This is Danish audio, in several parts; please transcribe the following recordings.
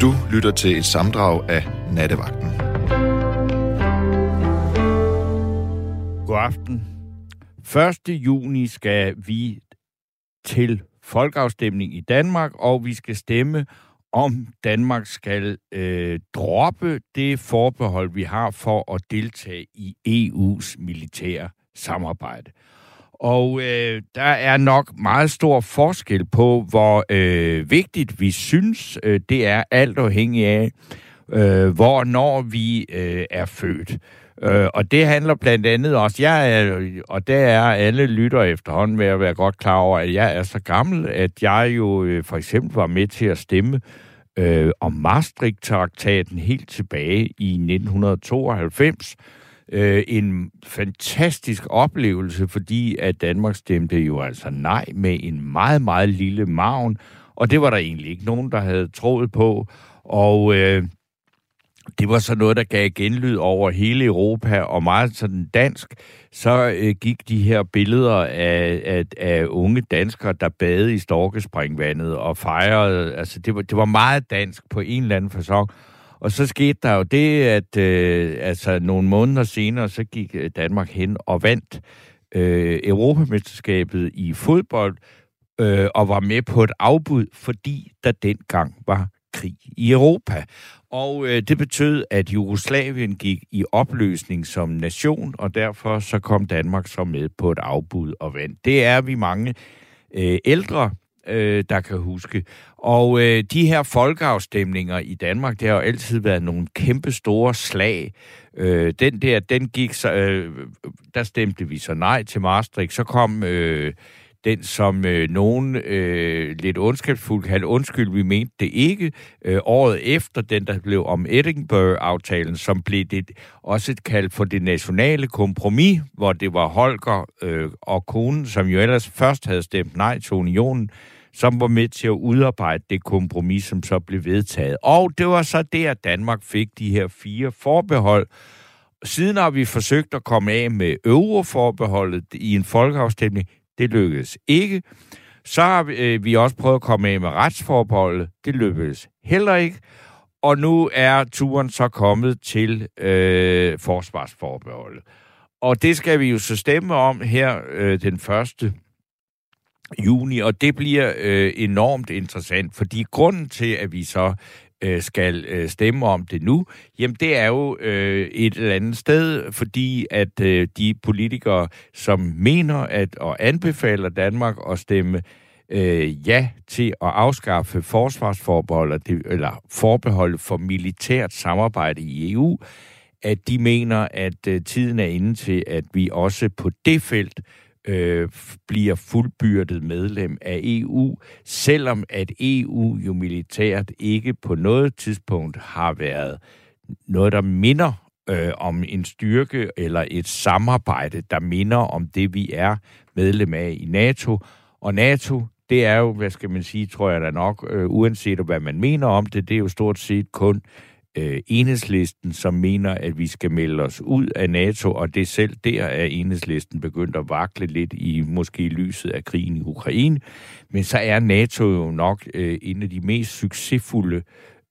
Du lytter til et samdrag af Nattevagten. God aften. 1. juni skal vi til folkeafstemning i Danmark, og vi skal stemme om Danmark skal øh, droppe det forbehold, vi har for at deltage i EU's militære samarbejde. Og øh, der er nok meget stor forskel på, hvor øh, vigtigt vi synes, øh, det er alt afhængig af, øh, hvor når vi øh, er født. Øh, og det handler blandt andet også, jeg er, og der er alle lytter efterhånden ved at være godt klar over, at jeg er så gammel, at jeg jo øh, for eksempel var med til at stemme øh, om Maastricht-traktaten helt tilbage i 1992. Øh, en fantastisk oplevelse, fordi at Danmark stemte jo altså nej med en meget, meget lille maven, og det var der egentlig ikke nogen, der havde troet på. Og øh, det var så noget, der gav genlyd over hele Europa, og meget sådan dansk, så øh, gik de her billeder af, af, af unge danskere, der badede i storkespringvandet og fejrede, altså det var, det var meget dansk på en eller anden fasong. Og så skete der jo det, at øh, altså nogle måneder senere, så gik øh, Danmark hen og vandt øh, Europamesterskabet i fodbold, øh, og var med på et afbud, fordi der dengang var krig i Europa. Og øh, det betød, at Jugoslavien gik i opløsning som nation, og derfor så kom Danmark så med på et afbud og vandt. Det er vi mange øh, ældre, øh, der kan huske. Og øh, de her folkeafstemninger i Danmark, det har jo altid været nogle kæmpe store slag. Øh, den der, den gik så, øh, der stemte vi så nej til Maastricht. Så kom øh, den, som øh, nogen øh, lidt ondskabsfuldt kaldte undskyld, vi mente det ikke. Øh, året efter den, der blev om Edinburgh-aftalen, som blev det også kaldt for det nationale kompromis, hvor det var Holger øh, og konen, som jo ellers først havde stemt nej til unionen, som var med til at udarbejde det kompromis, som så blev vedtaget. Og det var så der, Danmark fik de her fire forbehold. Siden har vi forsøgt at komme af med euroforbeholdet i en folkeafstemning. Det lykkedes ikke. Så har vi, øh, vi også prøvet at komme af med retsforbeholdet. Det lykkedes heller ikke. Og nu er turen så kommet til øh, forsvarsforbeholdet. Og det skal vi jo så stemme om her øh, den første juni, og det bliver øh, enormt interessant, fordi grunden til, at vi så øh, skal øh, stemme om det nu, jamen det er jo øh, et eller andet sted, fordi at øh, de politikere, som mener at og anbefaler Danmark at stemme øh, ja til at afskaffe forsvarsforbehold, eller forbehold for militært samarbejde i EU, at de mener, at øh, tiden er inde til, at vi også på det felt øh, Øh, bliver fuldbyrdet medlem af EU, selvom at EU jo militært ikke på noget tidspunkt har været noget, der minder øh, om en styrke eller et samarbejde, der minder om det, vi er medlem af i NATO. Og NATO, det er jo, hvad skal man sige, tror jeg da nok, øh, uanset hvad man mener om det, det er jo stort set kun øh, enhedslisten, som mener, at vi skal melde os ud af NATO, og det selv der er enhedslisten begyndt at vakle lidt i måske lyset af krigen i Ukraine. Men så er NATO jo nok øh, en af de mest succesfulde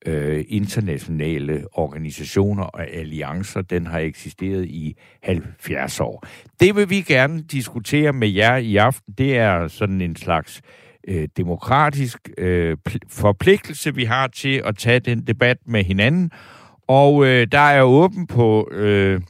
øh, internationale organisationer og alliancer. Den har eksisteret i 70 år. Det vil vi gerne diskutere med jer i aften. Det er sådan en slags øh, Øh, demokratisk øh, forpligtelse, vi har til at tage den debat med hinanden. Og øh, der er åben på øh,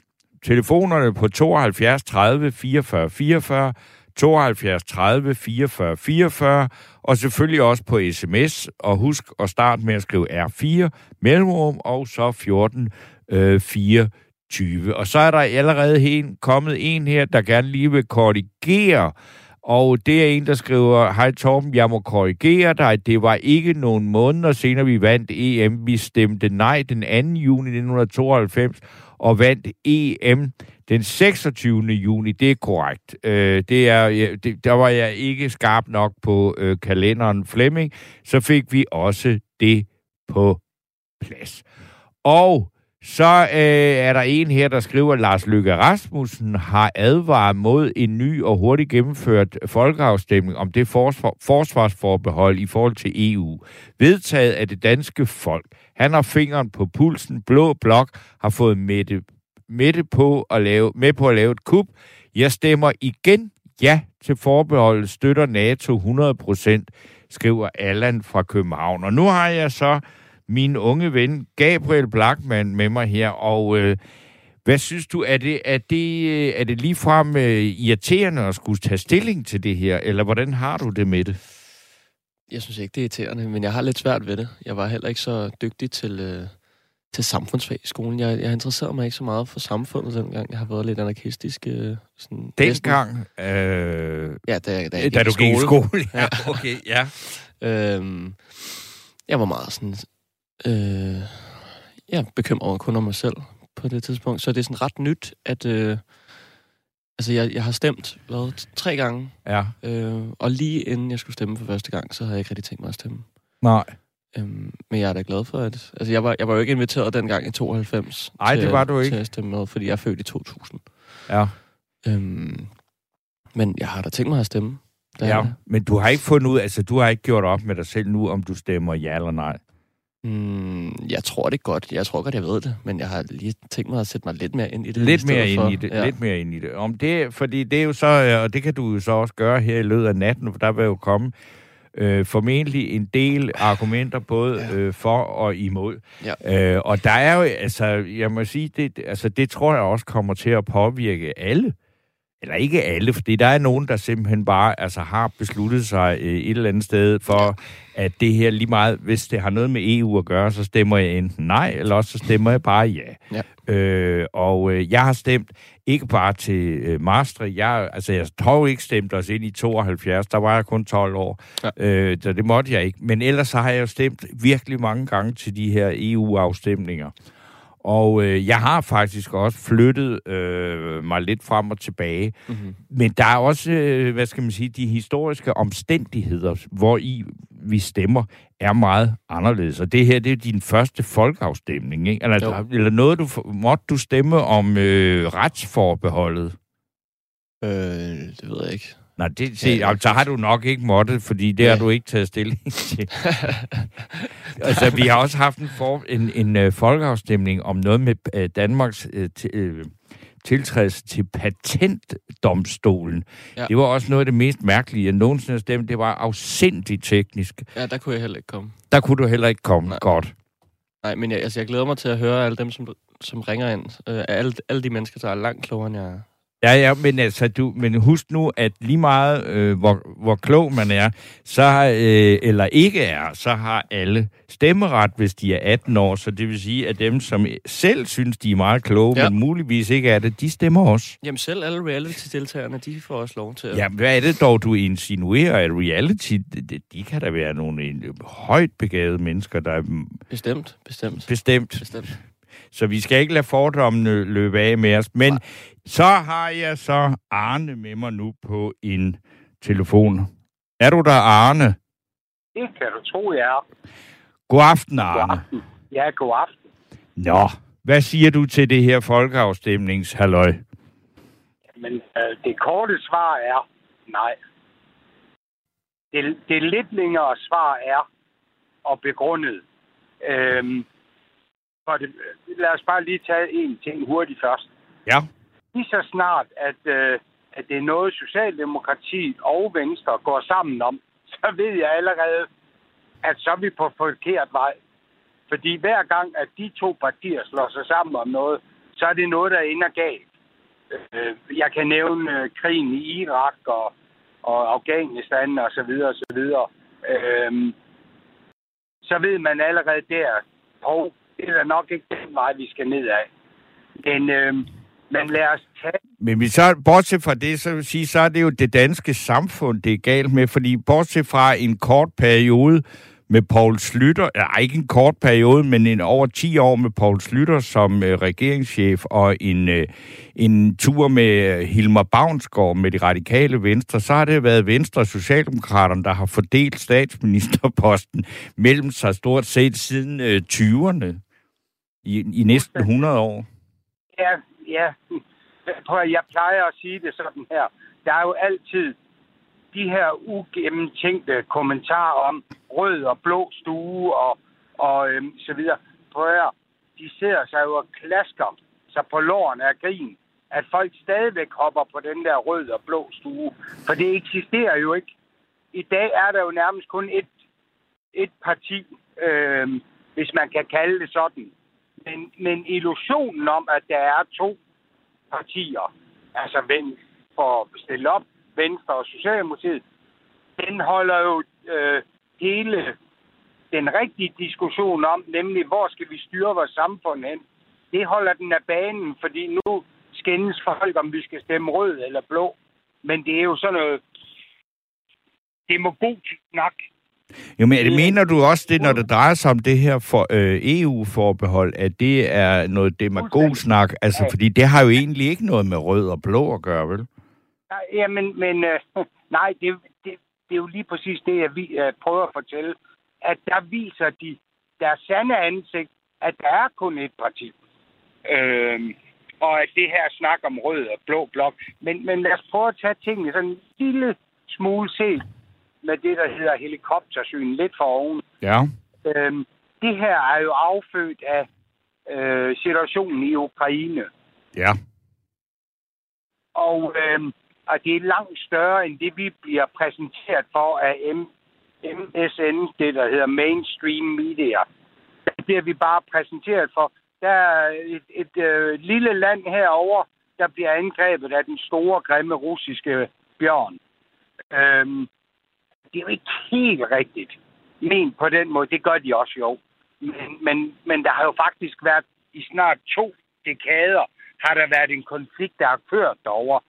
telefonerne på 72 30 44 44, 72 30 44 44, og selvfølgelig også på sms. Og husk at starte med at skrive R4, mellemrum, og så 14 øh, 24. Og så er der allerede en, kommet en her, der gerne lige vil korrigere og det er en, der skriver, Hej Torben, jeg må korrigere dig. Det var ikke nogen måneder senere, vi vandt EM. Vi stemte nej den 2. juni 1992 og vandt EM den 26. juni. Det er korrekt. Øh, det er, det, der var jeg ikke skarp nok på øh, kalenderen Flemming. Så fik vi også det på plads. Og så øh, er der en her, der skriver, at Lars Løkke Rasmussen har advaret mod en ny og hurtigt gennemført folkeafstemning om det forsvar, forsvarsforbehold i forhold til EU. Vedtaget af det danske folk. Han har fingeren på pulsen. Blå Blok har fået Mette, Mette på at lave, med på at lave et kup. Jeg stemmer igen ja til forbeholdet, støtter NATO 100%, skriver Allan fra København. Og nu har jeg så min unge ven Gabriel Blackman med mig her, og øh, hvad synes du, er det, er det, øh, er det ligefrem øh, irriterende at skulle tage stilling til det her, eller hvordan har du det med det? Jeg synes ikke, det er irriterende, men jeg har lidt svært ved det. Jeg var heller ikke så dygtig til, øh, til samfundsfag i skolen. Jeg, jeg interesserede mig ikke så meget for samfundet dengang. Jeg har været lidt anarkistisk. Øh, sådan, dengang? Øh, ja, da, da, jeg da du gik i skole. ja, okay, ja. øhm, jeg var meget sådan... Øh, jeg bekymrede kun om mig selv på det tidspunkt. Så det er sådan ret nyt, at... Øh, altså, jeg, jeg har stemt hvad, tre gange. Ja. Øh, og lige inden jeg skulle stemme for første gang, så havde jeg ikke rigtig tænkt mig at stemme. Nej. Øhm, men jeg er da glad for, at... Altså, jeg var, jeg var jo ikke inviteret dengang i 92. Nej, det var du ikke. Til at stemme med, fordi jeg er født i 2000. Ja. Øhm, men jeg har da tænkt mig at stemme. Ja, men du har ikke fundet ud... Altså, du har ikke gjort op med dig selv nu, om du stemmer ja eller nej. Mm, jeg tror det godt. Jeg tror godt, jeg ved det. Men jeg har lige tænkt mig at sætte mig lidt mere ind i det. Lidt mere ind for, i det. Ja. Lidt mere ind i det. Om det. Fordi det er jo så... Og det kan du jo så også gøre her i løbet af natten, for der vil jo komme øh, formentlig en del argumenter både ja. øh, for og imod. Ja. Øh, og der er jo, altså, jeg må sige, det, altså, det tror jeg også kommer til at påvirke alle. Eller ikke alle, fordi der er nogen, der simpelthen bare altså, har besluttet sig øh, et eller andet sted for, at det her lige meget, hvis det har noget med EU at gøre, så stemmer jeg enten nej, eller også så stemmer jeg bare ja. ja. Øh, og øh, jeg har stemt ikke bare til øh, Maastricht. Jeg, altså, jeg tror ikke stemt os ind i 72. Der var jeg kun 12 år. Ja. Øh, så det måtte jeg ikke. Men ellers så har jeg jo stemt virkelig mange gange til de her EU-afstemninger. Og øh, jeg har faktisk også flyttet øh, mig lidt frem og tilbage. Mm-hmm. Men der er også, øh, hvad skal man sige, de historiske omstændigheder, hvor i vi stemmer, er meget anderledes. Og det her, det er din første folkeafstemning, ikke? Eller, eller noget, du måtte du stemme om øh, retsforbeholdet? Øh, det ved jeg ikke. Nej, det, se, ja, så har du nok ikke måttet, fordi det ja. har du ikke taget stilling til. altså, vi har også haft en, for, en, en uh, folkeafstemning om noget med uh, Danmarks uh, t- uh, tiltrædelse til patentdomstolen. Ja. Det var også noget af det mest mærkelige, jeg nogensinde har stemt. Det var afsindigt teknisk. Ja, der kunne jeg heller ikke komme. Der kunne du heller ikke komme. Nej. Godt. Nej, men jeg, altså, jeg glæder mig til at høre alle dem, som, som ringer ind. Uh, alle, alle de mennesker, der er langt klogere, end jeg er. Ja, ja, men, altså, du, men husk nu, at lige meget, øh, hvor, hvor klog man er, så øh, eller ikke er, så har alle stemmeret, hvis de er 18 år. Så det vil sige, at dem, som selv synes, de er meget kloge, ja. men muligvis ikke er det, de stemmer også. Jamen selv alle reality-deltagerne, de får også lov til at... Ja, hvad er det dog, du insinuerer, at reality, de, de kan da være nogle højt begavede mennesker, der er... Bestemt, bestemt. Bestemt. Bestemt. Så vi skal ikke lade fordommene løbe af med os. Men Nej. Så har jeg så Arne med mig nu på en telefon. Er du der, Arne? Det kan du tro, jeg er. God aften, Arne. God aften. Ja, god aften. Nå, hvad siger du til det her folkeafstemningshalløj? Men øh, det korte svar er nej. Det, det lidt længere svar er og begrundet. Øhm, for det, lad os bare lige tage en ting hurtigt først. Ja. Lige så snart, at, øh, at det er noget, Socialdemokratiet og Venstre går sammen om, så ved jeg allerede, at så er vi på forkert vej. Fordi hver gang, at de to partier slår sig sammen om noget, så er det noget, der ender galt. Øh, jeg kan nævne øh, krigen i Irak og, og Afghanistan og så videre og så videre. Øh, så ved man allerede der, hov, det er nok ikke den vej, vi skal ned af. Men, øh, men lad os tage... Men vi så, bortset fra det, så vil sige, så er det jo det danske samfund, det er galt med, fordi bortset fra en kort periode, med Paul Slytter, ja, ikke en kort periode, men en over 10 år med Paul Slytter som øh, regeringschef, og en, øh, en tur med Hilmar Bavnsgaard med de radikale venstre, så har det været Venstre og Socialdemokraterne, der har fordelt statsministerposten mellem sig stort set siden øh, 20'erne. i, i næsten 100 år. Ja, ja. Prøv at, jeg plejer at sige det sådan her. Der er jo altid de her ugennemtænkte kommentarer om rød og blå stue og, og øhm, så videre. Prøv at, de sidder sig jo og klasker sig på låren af grin, at folk stadigvæk hopper på den der rød og blå stue. For det eksisterer jo ikke. I dag er der jo nærmest kun et, et parti, øhm, hvis man kan kalde det sådan. Men, men illusionen om, at der er to partier, altså for at stille op, Venstre og Socialdemokratiet, den holder jo øh, hele den rigtige diskussion om, nemlig hvor skal vi styre vores samfund hen, det holder den af banen, fordi nu skændes folk, om vi skal stemme rød eller blå. Men det er jo sådan noget... demagogisk nok. Jo, men det mener du også det, når det drejer sig om det her for øh, EU-forbehold, at det er noget demagog-snak? Altså, ja. fordi det har jo egentlig ikke noget med rød og blå at gøre, vel? Ja, men, men øh, nej, det, det, det er jo lige præcis det, jeg vi, øh, prøver at fortælle. At der viser de deres sande ansigt, at der er kun et parti. Øh, og at det her snak om rød og blå blok. Men, men lad os prøve at tage tingene sådan en lille smule set med det, der hedder helikoptersyn, lidt for oven. Ja. Øhm, det her er jo affødt af øh, situationen i Ukraine. Ja. Og, øhm, og det er langt større end det, vi bliver præsenteret for af M- MSN, det der hedder Mainstream Media. Der bliver vi bare præsenteret for. Der er et, et, øh, lille land herover, der bliver angrebet af den store, grimme russiske bjørn. Øhm, det er jo ikke helt rigtigt men på den måde. Det gør de også jo. Men, men, men der har jo faktisk været i snart to dekader, har der været en konflikt, der har kørt derover.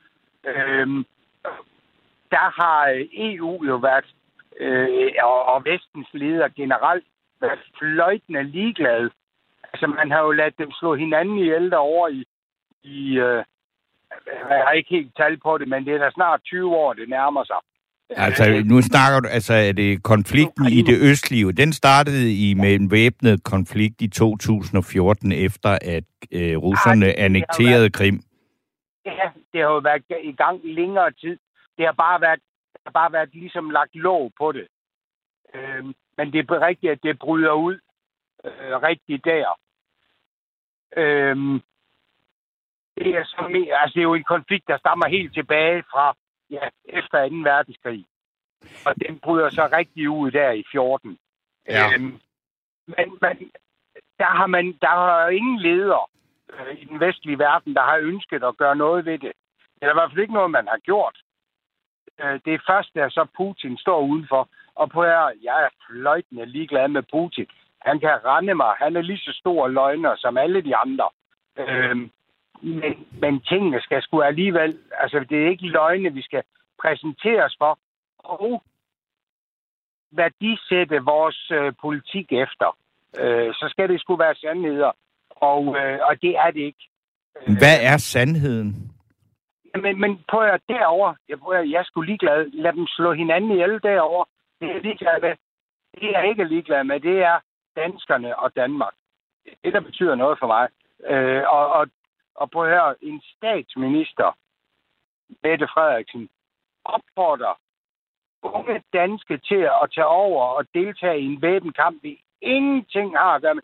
Øhm, der har øh, EU jo været, øh, og, og vestens ledere generelt, været fløjtende ligeglade. Altså, man har jo ladet dem slå hinanden ihjel derovre i, i øh, jeg har ikke helt tal på det, men det er da snart 20 år, det nærmer sig. Altså, nu snakker du, altså, er det konflikten i det østlige? Den startede i med en væbnet konflikt i 2014, efter at øh, russerne annekterede været, Krim. Ja, det har jo været i gang længere tid. Det har bare været, har bare været ligesom lagt låg på det. Øhm, men det er rigtigt, at det bryder ud øh, rigtigt der. Øhm, det, er så, altså, det er jo en konflikt, der stammer helt tilbage fra ja, efter 2. verdenskrig. Og den bryder så rigtig ud der i 14. Ja. Øhm, men, men der har man der har ingen leder øh, i den vestlige verden, der har ønsket at gøre noget ved det. Det er i hvert fald ikke noget, man har gjort. Øh, det er først, da så Putin står udenfor. Og på her, jeg er fløjtende ligeglad med Putin. Han kan rende mig. Han er lige så stor løgner som alle de andre. Øh, men, men tingene skal sgu alligevel... Altså, det er ikke løgne, vi skal præsenteres for. Og værdisætte vores øh, politik efter. Øh, så skal det sgu være sandheder. Og, øh, og det er det ikke. Hvad er sandheden? Men, men prøv at derovre, jeg, prøver, jeg skulle ligeglad. Lad dem slå hinanden ihjel derovre. Det er ligeglad med. Det jeg ikke er ligeglad med, det er danskerne og Danmark. Det, der betyder noget for mig. Øh, og, og og på her en statsminister, Mette Frederiksen, opfordrer unge danske til at tage over og deltage i en væbenkamp, vi ingenting har at gøre med.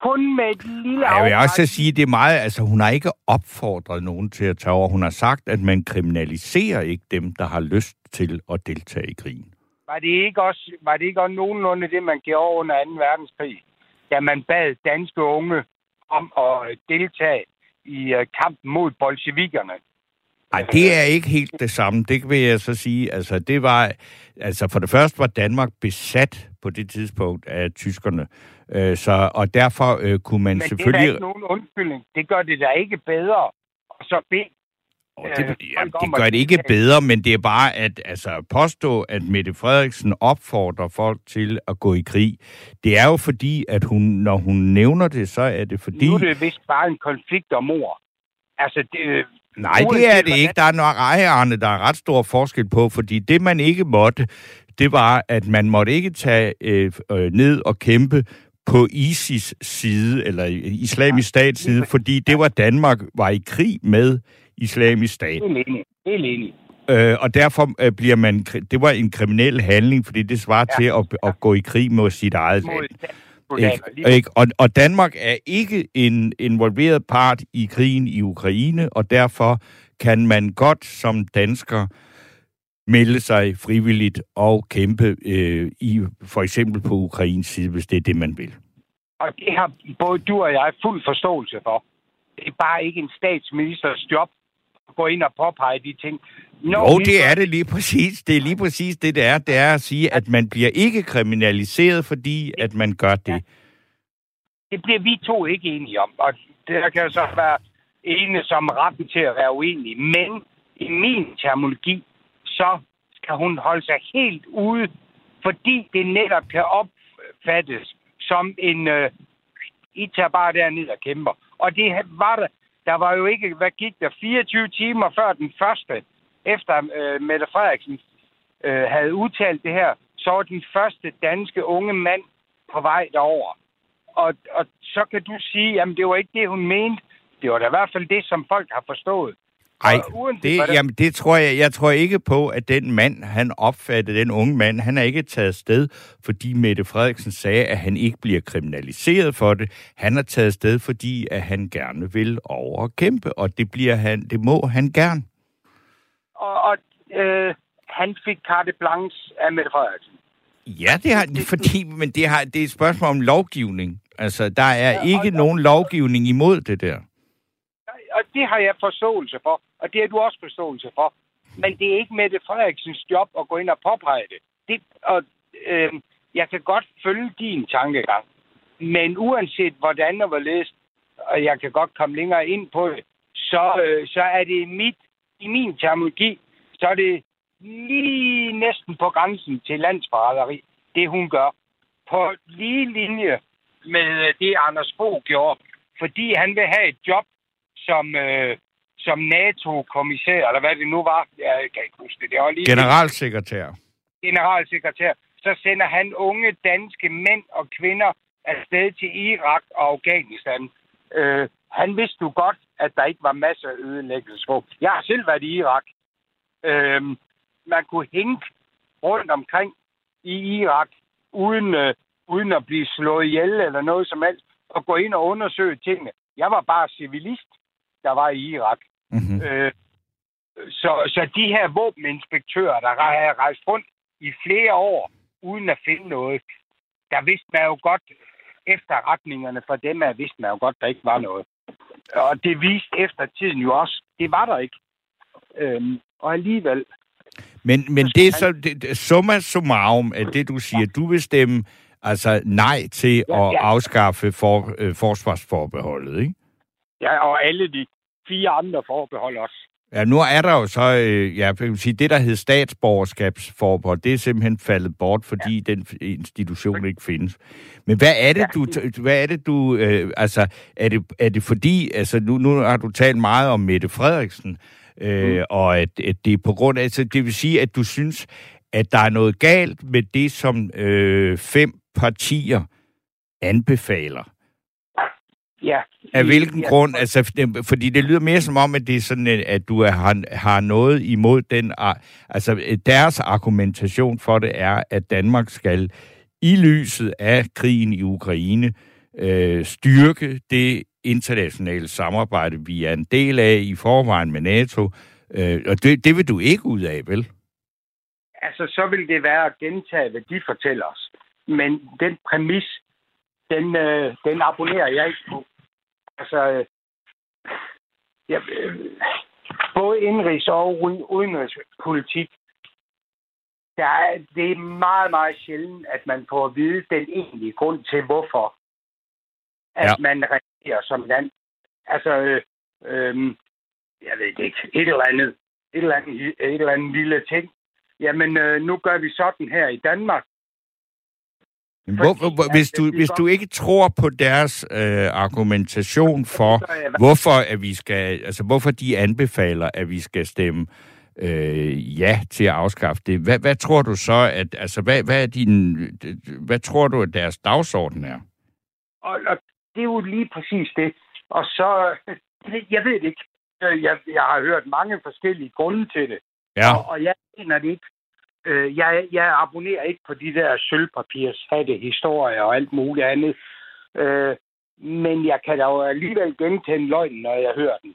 Kun med et lille Jeg vil også sige, det er meget, altså hun har ikke opfordret nogen til at tage over. Hun har sagt, at man kriminaliserer ikke dem, der har lyst til at deltage i krigen. Var det ikke også, var det ikke også nogenlunde det, man gjorde under 2. verdenskrig? Da man bad danske unge om at deltage i øh, kampen mod bolsjevikerne. Nej, det er ikke helt det samme. Det vil jeg så sige. Altså, det var, altså for det første var Danmark besat på det tidspunkt af tyskerne. Øh, så, og derfor øh, kunne man Men selvfølgelig... Men det er ikke nogen undskyldning. Det gør det da ikke bedre. Og så bede og det, ja, det gør det ikke bedre, men det er bare at altså, påstå, at Mette Frederiksen opfordrer folk til at gå i krig. Det er jo fordi, at hun, når hun nævner det, så er det fordi... Nu er det vist bare en konflikt om ord. Altså, det, Nej, det er det ikke. Der er nok ejerne, der er ret stor forskel på, fordi det, man ikke måtte, det var, at man måtte ikke tage øh, øh, ned og kæmpe på ISIS side, eller islamisk stats side, fordi det var Danmark var i krig med islamisk stat. Helt enig. Helt enig. Øh, og derfor øh, bliver man... Det var en kriminel handling, fordi det svarer ja. til at, at gå i krig med sit eget land. Ikke, ikke? Og, og Danmark er ikke en involveret part i krigen i Ukraine, og derfor kan man godt som dansker melde sig frivilligt og kæmpe øh, i for eksempel på Ukrains side, hvis det er det, man vil. Og det har både du og jeg fuld forståelse for. Det er bare ikke en statsministers job gå ind og påpege de ting. Når jo, det er det lige præcis. Det er lige præcis det, det er. Det er at sige, at man bliver ikke kriminaliseret, fordi at man gør det. Ja. Det bliver vi to ikke enige om. Og det kan så være ene som retten til at være uenige. Men i min terminologi, så skal hun holde sig helt ude, fordi det netop kan opfattes som en... Øh, I tager bare derned og kæmper. Og det var der... Der var jo ikke... Hvad gik der? 24 timer før den første efter øh, Mette Frederiksen øh, havde udtalt det her, så var den første danske unge mand på vej derover. Og, og så kan du sige, at det var ikke det, hun mente. Det var da i hvert fald det, som folk har forstået. Nej, det, jamen, det tror jeg, jeg tror ikke på, at den mand, han opfattede, den unge mand, han er ikke taget sted, fordi Mette Frederiksen sagde, at han ikke bliver kriminaliseret for det. Han er taget sted, fordi at han gerne vil overkæmpe, og det, bliver han, det må han gerne og, og øh, han fik carte blanche af Mette Frederiksen. Ja, det har, fordi, men det, har, det er et spørgsmål om lovgivning. Altså, der er ja, ikke og, nogen lovgivning imod det der. Det har jeg forståelse for, og det har du også forståelse for. Men det er ikke Mette Frederiksens job at gå ind og påpege det. det og, øh, jeg kan godt følge din tankegang. Men uanset hvordan og hvorledes, og jeg kan godt komme længere ind på det, så, øh, så er det mit i min terminologi, så er det lige næsten på grænsen til landsforræderi, det hun gør. På lige linje med øh, det, Anders Fogh gjorde. Fordi han vil have et job som, øh, som NATO-kommissær, eller hvad det nu var. Jeg kan ikke huske det. det var lige Generalsekretær. Generalsekretær. Så sender han unge danske mænd og kvinder afsted til Irak og Afghanistan. Øh, han vidste jo godt, at der ikke var masser af ødelæggelsesvåben. Jeg har selv været i Irak. Øhm, man kunne hænge rundt omkring i Irak, uden, øh, uden at blive slået ihjel eller noget som helst, og gå ind og undersøge tingene. Jeg var bare civilist, der var i Irak. Mm-hmm. Øh, så, så de her våbeninspektører, der har rejst rundt i flere år, uden at finde noget, der vidste man jo godt, efterretningerne for dem, at vidste man jo godt, der ikke var noget. Og det viste efter tiden jo også, det var der ikke. Øhm, og alligevel... Men, men det er så, det, summa summarum af det, du siger, du vil stemme altså nej til ja, at ja. afskaffe for, øh, forsvarsforbeholdet, ikke? Ja, og alle de fire andre forbehold også. Ja, nu er der jo så, øh, ja, jeg vil sige, det der hed statsborgerskabsforbehold, det er simpelthen faldet bort, fordi ja. den institution ikke findes. Men hvad er det, du, hvad er det, du, øh, altså, er det, er det fordi, altså, nu, nu har du talt meget om Mette Frederiksen, øh, mm. og at, at det er på grund af, altså, det vil sige, at du synes, at der er noget galt med det, som øh, fem partier anbefaler. Ja. Af hvilken ja. grund? Altså, fordi det lyder mere som om, at det er sådan, at du har, har noget imod den... Altså, deres argumentation for det er, at Danmark skal i lyset af krigen i Ukraine øh, styrke det internationale samarbejde, vi er en del af i forvejen med NATO. Øh, og det, det vil du ikke ud af, vel? Altså, så vil det være at gentage, hvad de fortæller os. Men den præmis, den, øh, den abonnerer jeg ikke på. Altså, øh, ja, øh, både indrigs- og udenrigspolitik, der er, det er meget, meget sjældent, at man får at vide den egentlige grund til, hvorfor at ja. man reagerer som land. Altså, øh, øh, jeg ved ikke, et eller andet, et eller andet, et eller andet lille ting. Jamen, øh, nu gør vi sådan her i Danmark, hvor, hvor, hvis, du, hvis du ikke tror på deres øh, argumentation for, hvorfor at vi skal, altså hvorfor de anbefaler, at vi skal stemme øh, ja til at afskaffe det, hvad, hvad tror du så, at, altså hvad, hvad er din, hvad tror du, at deres dagsorden er? Og, og det er jo lige præcis det. Og så, jeg ved det ikke. Jeg, jeg har hørt mange forskellige grunde til det. Ja. Og, og jeg mener det ikke. Øh, jeg, jeg abonnerer ikke på de der sølvpapirshatte historier og alt muligt andet. Øh, men jeg kan da jo alligevel gentænde løgnen, når jeg hører den.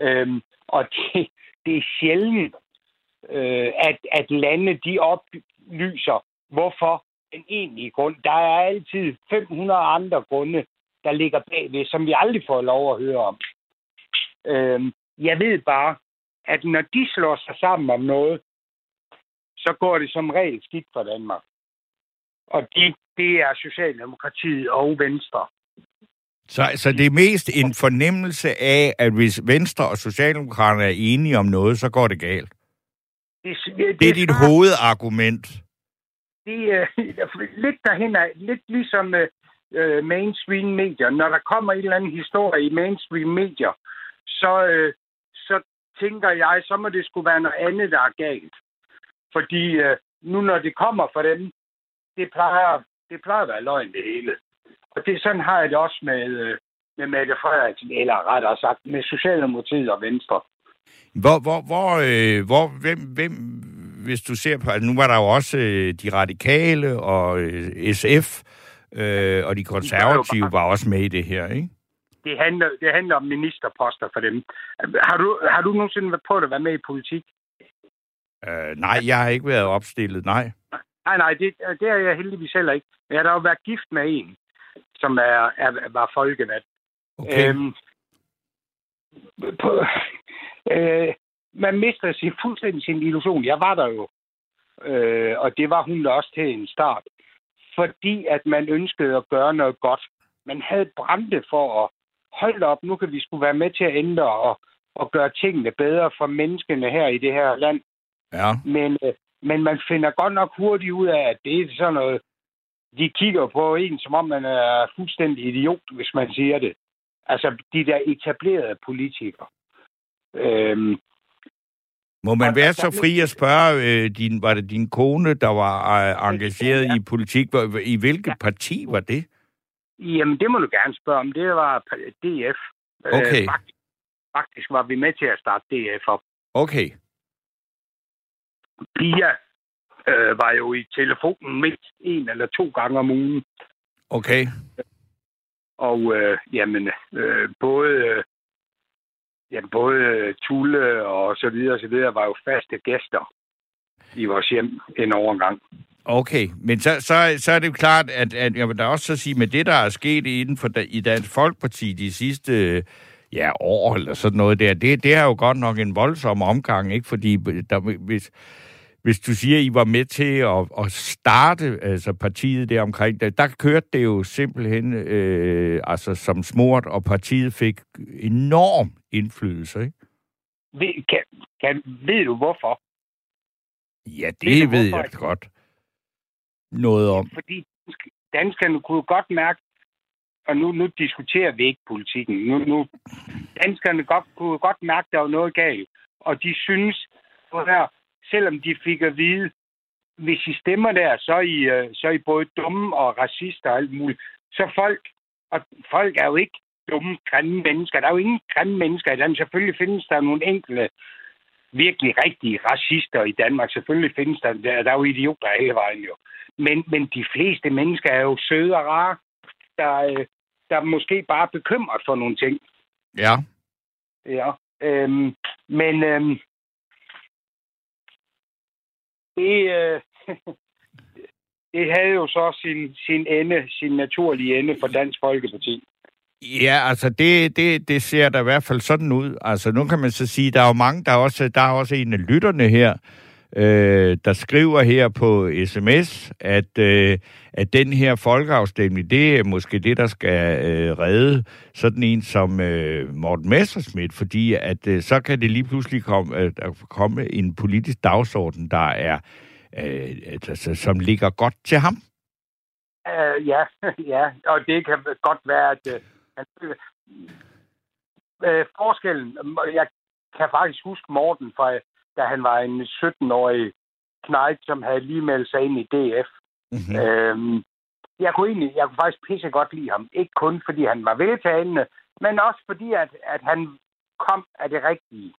Øh, og det, det er sjældent, øh, at, at lande de oplyser, hvorfor den egentlige grund. Der er altid 500 andre grunde, der ligger bagved, som vi aldrig får lov at høre om. Øh, jeg ved bare, at når de slår sig sammen om noget, så går det som regel skidt for Danmark. Og de, det er Socialdemokratiet og Venstre. Så, så det er mest en fornemmelse af, at hvis Venstre og Socialdemokraterne er enige om noget, så går det galt. Det, det, Det er dit hovedargument. Det er øh, lidt derhen af, lidt ligesom øh, mainstream medier. Når der kommer en eller anden historie i mainstream medier, så, øh, så tænker jeg, så må det skulle være noget andet, der er galt. Fordi øh, nu når det kommer fra dem, det plejer, det plejer at være løgn det hele. Og det sådan har jeg det også med, øh, med Mette Frederiksen, eller rettere sagt med Socialdemokratiet og Venstre. Hvor, hvor, hvor, øh, hvor hvem, hvem, hvis du ser på, altså nu var der jo også øh, de radikale og øh, SF, øh, og de konservative var også med i det her, ikke? Det handler, det handler om ministerposter for dem. Har du, har du nogensinde været på at være med i politik? Øh, nej, jeg har ikke været opstillet, nej. Nej, nej, det, det er jeg heldigvis heller ikke. Jeg har da jo været gift med en, som er, er, var folkevalgt. Okay. Øhm, på, øh, man mister sin, fuldstændig sin illusion. Jeg var der jo. Øh, og det var hun da også til en start. Fordi at man ønskede at gøre noget godt. Man havde brændte for at holde op, nu kan vi skulle være med til at ændre og, og gøre tingene bedre for menneskene her i det her land. Ja. Men, øh, men man finder godt nok hurtigt ud af, at det er sådan noget... De kigger på en, som om man er fuldstændig idiot, hvis man siger det. Altså, de der etablerede politikere. Øhm, Må man være så fri at spørge, øh, din, var det din kone, der var øh, engageret Ja. i politik? I hvilket Ja. parti var det? jamen, det må du gerne spørge om. Det var DF. Okay. Øh, faktisk, faktisk var vi med til at starte DF op. Okay. Pia øh, var jo i telefonen mindst en eller to gange om ugen. Okay. Og øh, jamen, øh, både, øh, jamen, både øh, Tulle og så videre, og så videre var jo faste gæster i vores hjem en overgang. Okay, men så, så, så er det jo klart, at, at jeg vil da også så sige, med det, der er sket inden for da, i Dansk Folkeparti de sidste ja, år eller sådan noget der, det, det er jo godt nok en voldsom omgang, ikke? Fordi der, hvis, hvis du siger, at I var med til at, at starte altså partiet der omkring, der, der kørte det jo simpelthen øh, altså som smurt, og partiet fik enorm indflydelse, ikke? Ved, kan, kan, ved du hvorfor? Ja, Ved det du, ved jeg godt noget om. Fordi danskerne kunne godt mærke, og nu, nu diskuterer vi ikke politikken, nu, nu danskerne godt, kunne godt mærke, at der var noget galt. Og de synes, at her, selvom de fik at vide, hvis I stemmer der, så er I, øh, så er I både dumme og racister og alt muligt. Så folk, og folk er jo ikke dumme, grimme mennesker. Der er jo ingen grimme mennesker i Danmark. Selvfølgelig findes der nogle enkelte virkelig rigtige racister i Danmark. Selvfølgelig findes der, der, der er jo idioter hele vejen jo. Men, men de fleste mennesker er jo søde og rare, der, øh, der er måske bare er bekymret for nogle ting. Ja. Ja. Øhm, men øhm, det, øh, det havde jo så sin, sin ende, sin naturlige ende for Dansk Folkeparti. Ja, altså det, det, det ser da i hvert fald sådan ud. Altså nu kan man så sige, der er jo mange, der er også, der er også en af lytterne her, øh, der skriver her på sms, at, øh, at den her folkeafstemning, det er måske det, der skal øh, redde sådan en som øh, Morten Messerschmidt, fordi at øh, så kan det lige pludselig komme, øh, der komme en politisk dagsorden, der er, øh, altså, som ligger godt til ham. Uh, ja, ja, og det kan godt være, at uh, han, uh, forskellen, jeg kan faktisk huske Morten fra, da han var en 17-årig knægt, som havde lige meldt sig ind i DF. Mm-hmm. Øhm, jeg kunne egentlig, jeg kunne faktisk pisse godt lide ham. Ikke kun fordi han var veltalende, men også fordi, at, at han kom af det rigtige.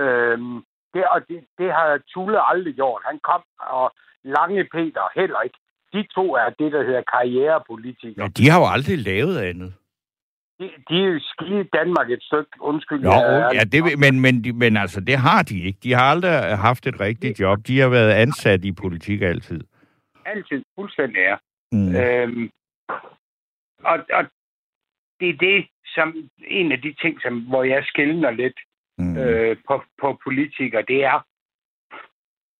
Øhm, det, og det, det har Tulle aldrig gjort. Han kom, og Lange Peter heller ikke. De to er det, der hedder karrierepolitikere. Ja, de har jo aldrig lavet andet. De, de er skide Danmark et stykke, undskyld. Jo, jeg- ja, det, men, men, men altså, det har de ikke. De har aldrig haft et rigtigt job. De har været ansat i politik altid. Altid fuldstændig er. Mm. Øhm, og, og det er det, som en af de ting, som, hvor jeg skældner lidt Mm. øh, på, på politikere, det er,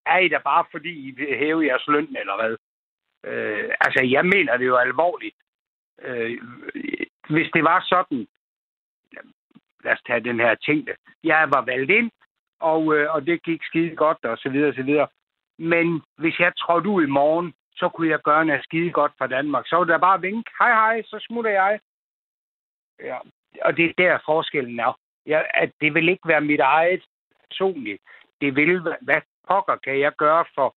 er I da bare fordi, I vil hæve jeres løn, eller hvad? Øh, altså, jeg mener det jo alvorligt. Øh, hvis det var sådan, lad os tage den her ting, jeg var valgt ind, og, øh, og det gik skide godt, og så videre, og så videre. Men hvis jeg trådte ud i morgen, så kunne jeg gøre noget skide godt for Danmark. Så var der bare vink. Hej, hej, så smutter jeg. Ja. Og det er der forskellen er. Ja, at det vil ikke være mit eget personligt. Det vil, hvad pokker kan jeg gøre for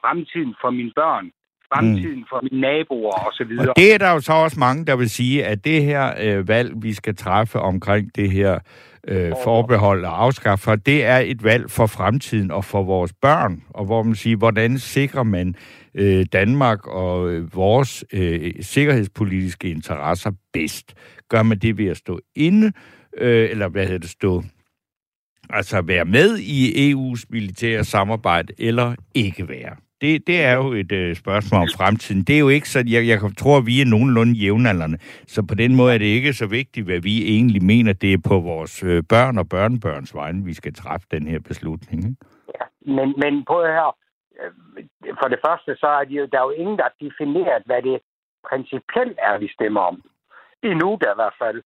fremtiden for mine børn, fremtiden mm. for mine naboer og så videre. Og det er der jo så også mange, der vil sige, at det her øh, valg, vi skal træffe omkring det her øh, forbehold og afskaffe, det er et valg for fremtiden og for vores børn. Og hvor man siger, hvordan sikrer man øh, Danmark og øh, vores øh, sikkerhedspolitiske interesser bedst? Gør man det ved at stå inde, øh, eller hvad hedder det, stå altså være med i EU's militære samarbejde, eller ikke være? Det, det er jo et øh, spørgsmål om fremtiden. Det er jo ikke så, jeg, jeg tror, at vi er nogenlunde jævnaldrende, så på den måde er det ikke så vigtigt, hvad vi egentlig mener, det er på vores øh, børn og børnebørns vegne, vi skal træffe den her beslutning. Ikke? Men, men på her, øh, for det første, så er de, jo- der er jo ingen, der har defineret, hvad det principielt er, vi stemmer om. Endnu da i hvert fald.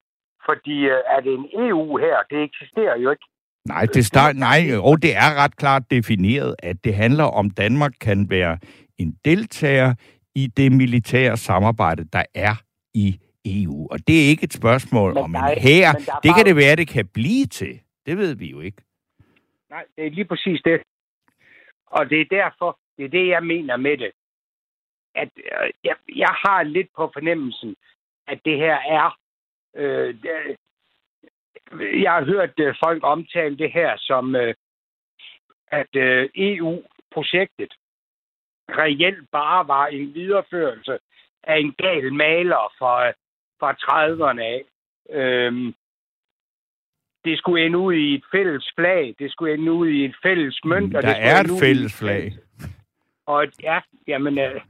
Fordi øh, er det en EU her, det eksisterer jo ikke. Nej, det, start, nej, og det er ret klart defineret, at det handler om, Danmark kan være en deltager i det militære samarbejde, der er i EU. Og det er ikke et spørgsmål Men om der en er- hær. men der er Det kan bare- det være, det kan blive til. Det ved vi jo ikke. Nej, det er lige præcis det. Og det er derfor, det er det, jeg mener med det. At øh, jeg, jeg har lidt på fornemmelsen, at det her er... Øh, jeg har hørt øh, folk omtale det her som, øh, at øh, EU-projektet reelt bare var en videreførelse af en gal maler fra, fra 30'erne af. Øhm, det skulle ende ud i et fælles flag. Det skulle ende ud i et fælles mønt. og Der det er et fælles flag. Og et- ja, jamen, øh,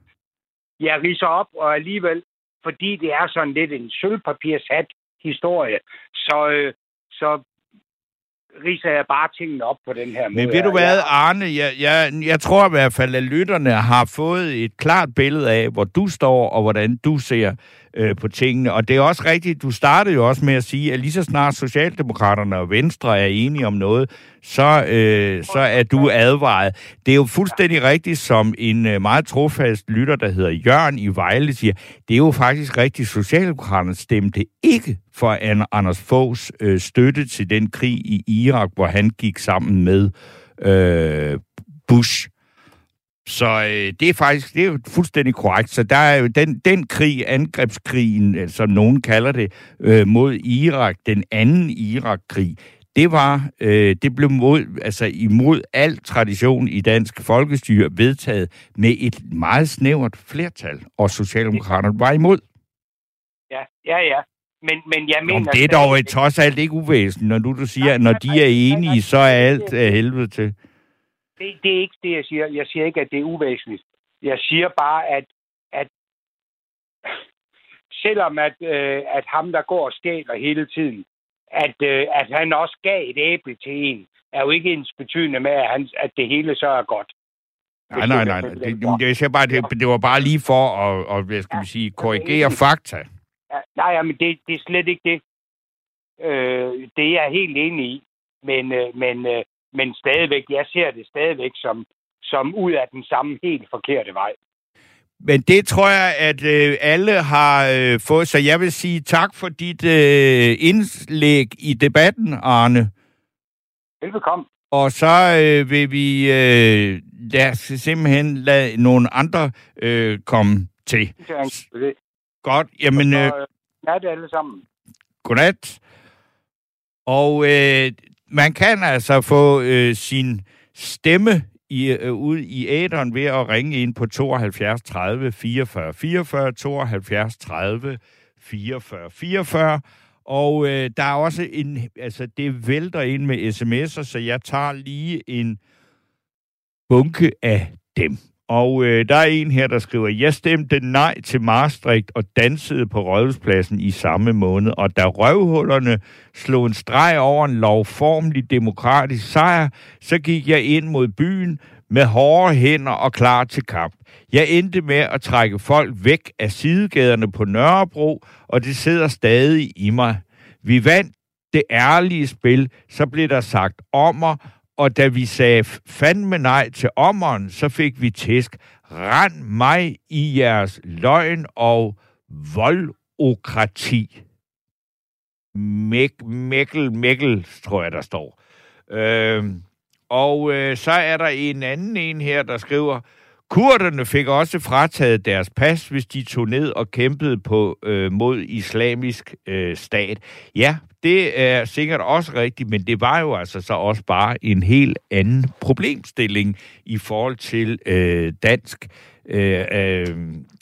jeg riser op, og alligevel, fordi det er sådan lidt en sølvpapirshat historie, så, øh, så riser jeg bare tingene op på den her måde. Men ved du hvad, Arne, jeg, jeg, jeg tror i hvert fald, at lytterne har fået et klart billede af, hvor du står, og hvordan du ser øh, på tingene. Og det er også rigtigt, du startede jo også med at sige, at lige så snart Socialdemokraterne og Venstre er enige om noget, så, øh, så er du advaret. Det er jo fuldstændig rigtigt, som en øh, meget trofast lytter, der hedder Jørgen i Vejle, siger, det er jo faktisk rigtigt, Socialdemokraterne stemte ikke for Anders Foghs øh, støtte til den krig i Irak, hvor han gik sammen med øh, Bush. Så øh, det er faktisk det er jo fuldstændig korrekt. Så der er jo den, den krig, angrebskrigen, øh, som nogen kalder det, øh, mod Irak, den anden Irak-krig, det var, øh, det blev mod, altså imod al tradition i dansk folkestyre vedtaget med et meget snævert flertal, og Socialdemokraterne var imod. Ja, ja, ja. Men, men jeg mener... Om det er dog et, trods alt ikke uvæsentligt, når du, du siger, at når de er enige, så er alt helvede til. Det, det er ikke det, jeg siger. Jeg siger ikke, at det er uvæsentligt. Jeg siger bare, at, at selvom at, øh, at ham, der går og stjæler hele tiden, at, øh, at han også gav et æble til en, er jo ikke ens betydende med, at, han, at det hele så er godt. Nej, nej, nej. nej. Det, det, jeg siger bare, det, det var bare lige for at, og, hvad skal vi sige, korrigere fakta. Ja, nej, men det, det er slet ikke det. Øh, det er jeg helt enig i. Men, øh, men, øh, men stadigvæk, jeg ser det stadigvæk som, som ud af den samme helt forkerte vej. Men det tror jeg, at øh, alle har øh, fået. Så jeg vil sige tak for dit øh, indlæg i debatten, Arne. Velbekomme. Og så øh, vil vi øh, lad simpelthen lade nogle andre øh, komme til. Godt, jamen, øh, Så, øh, alle sammen. godnat. Og øh, man kan altså få øh, sin stemme i, øh, ud i æderen ved at ringe ind på 72 30 44 44, 72 30 44 44. Og øh, der er også en, altså det vælter ind med sms'er, så jeg tager lige en bunke af dem. Og øh, der er en her, der skriver, jeg stemte nej til Maastricht og dansede på Rådhuspladsen i samme måned, og da røvhullerne slog en streg over en lovformelig demokratisk sejr, så gik jeg ind mod byen med hårde hænder og klar til kamp. Jeg endte med at trække folk væk af sidegaderne på Nørrebro, og det sidder stadig i mig. Vi vandt det ærlige spil, så blev der sagt om mig, og da vi sagde fandme nej til ommeren, så fik vi tæsk. Rend mig i jeres løgn og voldokrati. Mæk, mækkel, mækkel, tror jeg, der står. Øh, og øh, så er der en anden en her, der skriver, Kurderne fik også frataget deres pas, hvis de tog ned og kæmpede på øh, mod islamisk øh, stat. Ja, det er sikkert også rigtigt, men det var jo altså så også bare en helt anden problemstilling i forhold til øh, dansk. Øh, øh,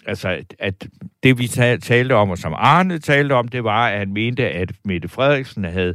altså, at det vi talte om, og som Arne talte om, det var, at han mente, at Mette Frederiksen havde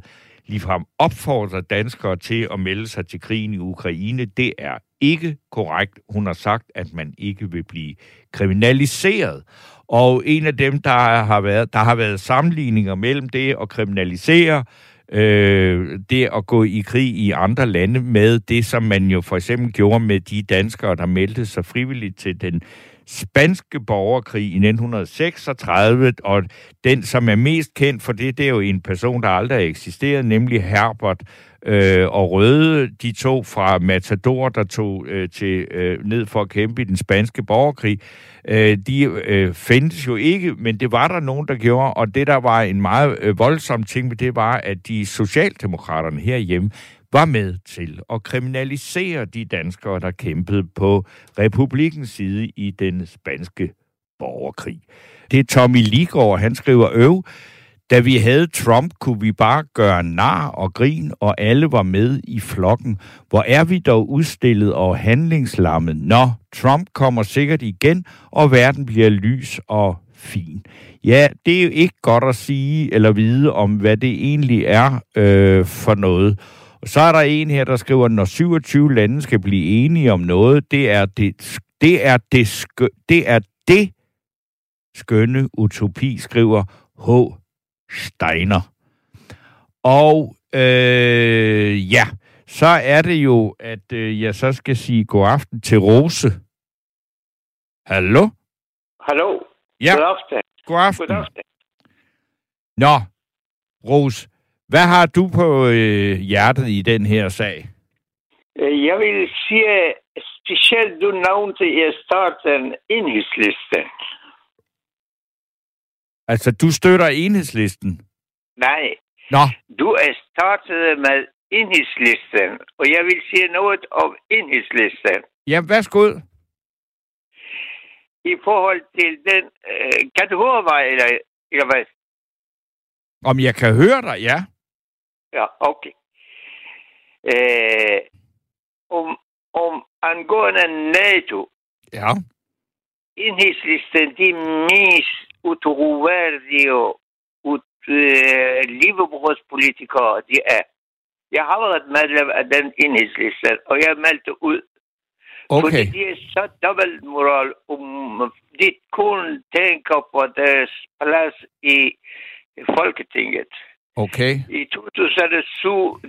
ligefrem opfordrer danskere til at melde sig til krigen i Ukraine. Det er ikke korrekt. Hun har sagt, at man ikke vil blive kriminaliseret. Og en af dem, der har været, der har været sammenligninger mellem det at kriminalisere øh, det at gå i krig i andre lande med det, som man jo for eksempel gjorde med de danskere, der meldte sig frivilligt til den spanske borgerkrig i 1936, og den, som er mest kendt for det, det er jo en person, der aldrig har eksisteret, nemlig Herbert øh, og Røde, de to fra Matador, der tog øh, til øh, ned for at kæmpe i den spanske borgerkrig. Øh, de øh, findes jo ikke, men det var der nogen, der gjorde, og det, der var en meget øh, voldsom ting ved det, var, at de socialdemokraterne herhjemme var med til at kriminalisere de danskere, der kæmpede på republikens side i den spanske borgerkrig. Det er Tommy Ligård, han skriver øv. Da vi havde Trump, kunne vi bare gøre nar og grin, og alle var med i flokken. Hvor er vi dog udstillet og handlingslammet? Nå, Trump kommer sikkert igen, og verden bliver lys og fin. Ja, det er jo ikke godt at sige eller vide om, hvad det egentlig er øh, for noget. Og så er der en her, der skriver, når 27 lande skal blive enige om noget, det er det, det, er det, skø, det, er det skønne utopi, skriver H. Steiner. Og øh, ja, så er det jo, at øh, jeg så skal sige god aften til Rose. Hallo? Hallo. Ja, God aften. god aften. God aften. Nå, Rose, hvad har du på øh, hjertet i den her sag? Øh, Jeg vil sige, specielt du nævnte i starten enhedslisten. Altså, du støtter enhedslisten. Nej, Nå, du er startet med enhedslisten, og jeg vil sige noget om enhedslisten. ja, værsgo. I forhold til den, øh, kan du høre mig, eller, eller hvad? Om jeg kan høre dig, ja. Ja, okay. Øh, om, om angående NATO, Ja. enhedslisten de mest utroværdige ut, øh, livebrudspolitikere, de er. Jeg har været medlem af den enhedslisten, og jeg meldte ud. Okay. Fordi de er så dobbeltmoral, om de kun tænker på deres plads i Folketinget. Okay. I 2007,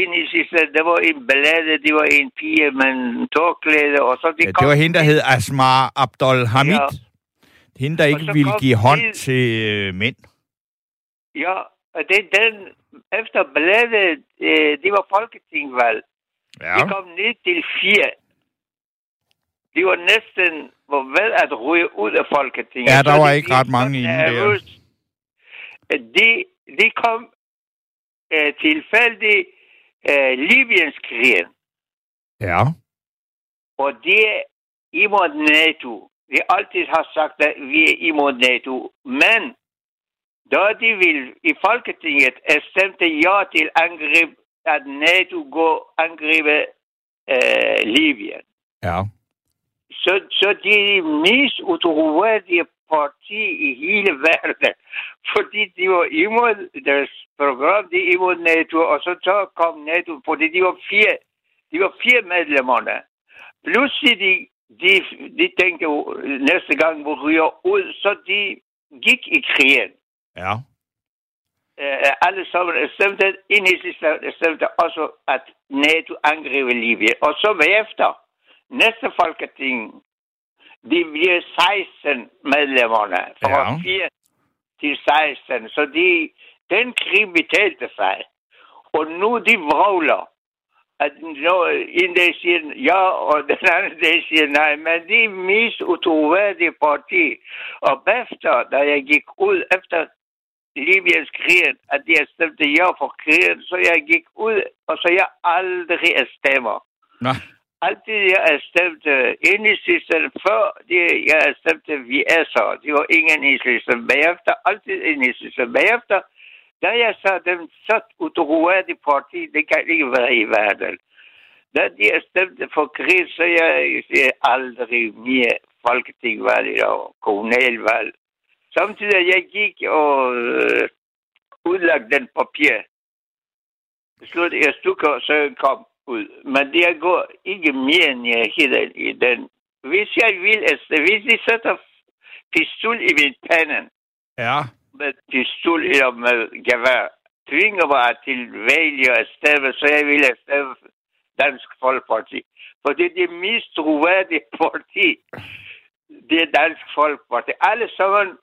enhedslisten, der var en ballade, det var en pige med en tårklæde, og så de Ja, det var hende, der hed Asmar Abdul Hamid. Ja. Hende, der ikke ville give hånd til- til øh, mænd. Ja, og det, den, efter bladet, øh, det var folketingsvalg. Ja. Det kom ned til fire. Det var næsten var ved at ryge ud af Folketinget. Ja, der var ikke ret mange så inde der. nervøse. at De, de kom øh, tilfældigt øh, Libyens krigen. Ja. Og det imod NATO. de altid har sagt, at vi er imod NATO. Men da de vil i Folketinget stemte ja til angreb, at NATO går angribe øh, Libyen. Ja. Så, så de er de mest utroværdige parti i hele verden. Fordi de var imod deres program, de er imod NATO, og så, så kom NATO, fordi de var fire, de var fire medlemmerne. Pludselig de, de, de tænkte næste gang, hvor ryger ud, så de gik i krigen. Ja. Uh, alle sammen stemte, enhedslisten stemte også, at NATO angriber Libyen. Og så bagefter, næste folketing, de bliver 16 medlemmerne, fra Ja. 4 til 16. Så de, den krig betalte sig. Og nu de vrøvler, at når en dag siger ja, og den anden dag siger nej, men de er mest utroværdige parti. Og efter, da jeg gik ud efter Libyens krig, at jeg stemte ja for krigen, så jeg gik ud, og så jeg aldrig stemmer. Nå. Altid jeg har stemt øh, enhedslisten før, det, jeg har stemt øh, så. Det var ingen enhedslisten. Bagefter, altid enhedslisten. Bagefter, da jeg så dem så utroværdige parti, det kan ikke være i verden. Da de har stemt for krig, så jeg siger aldrig mere folketingvalg og kommunalvalg. Samtidig jeg gik og øh, udlagde den papir. Slut, jeg stukker, så kom ud. Men det går ikke mere, end jeg hedder i den. Hvis jeg vil, altså, hvis de sætter pistol i min panden, Ja. med pistol eller med gevær, tvinger mig til vælge at stemme, så jeg vil stemme Dansk Folkeparti. For det er det mest troværdige parti. Det er Dansk Folkeparti. Alle sammen,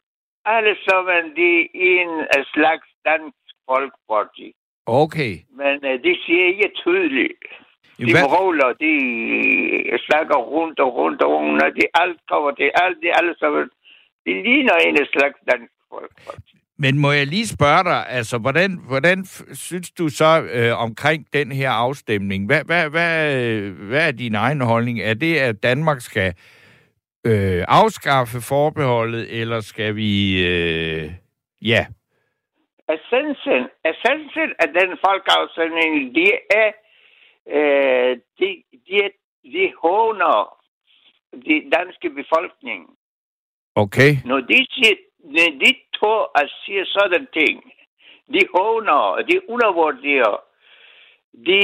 alle sammen, de er en slags Dansk Folkeparti. Okay. Men uh, de siger ikke tydeligt. De Hvad, vrøvler, de snakker rundt og rundt og rundt, og de alt kommer til alt, de alle sammen. De ligner en slags dansk folkeparti. men må jeg lige spørge dig, altså, hvordan, hvordan synes du så øh, omkring den her afstemning? Hvad, hvad, hvad, øh, hvad er din egen holdning? Er det, at Danmark skal øh, afskaffe forbeholdet, eller skal vi... Øh, ja, Essensen, essensen af den folkeafstemning, det er, øh, de, de, de håner de danske befolkning. okay. Når de, siger, når de to at siger sådan ting, de håner, de undervurderer, de,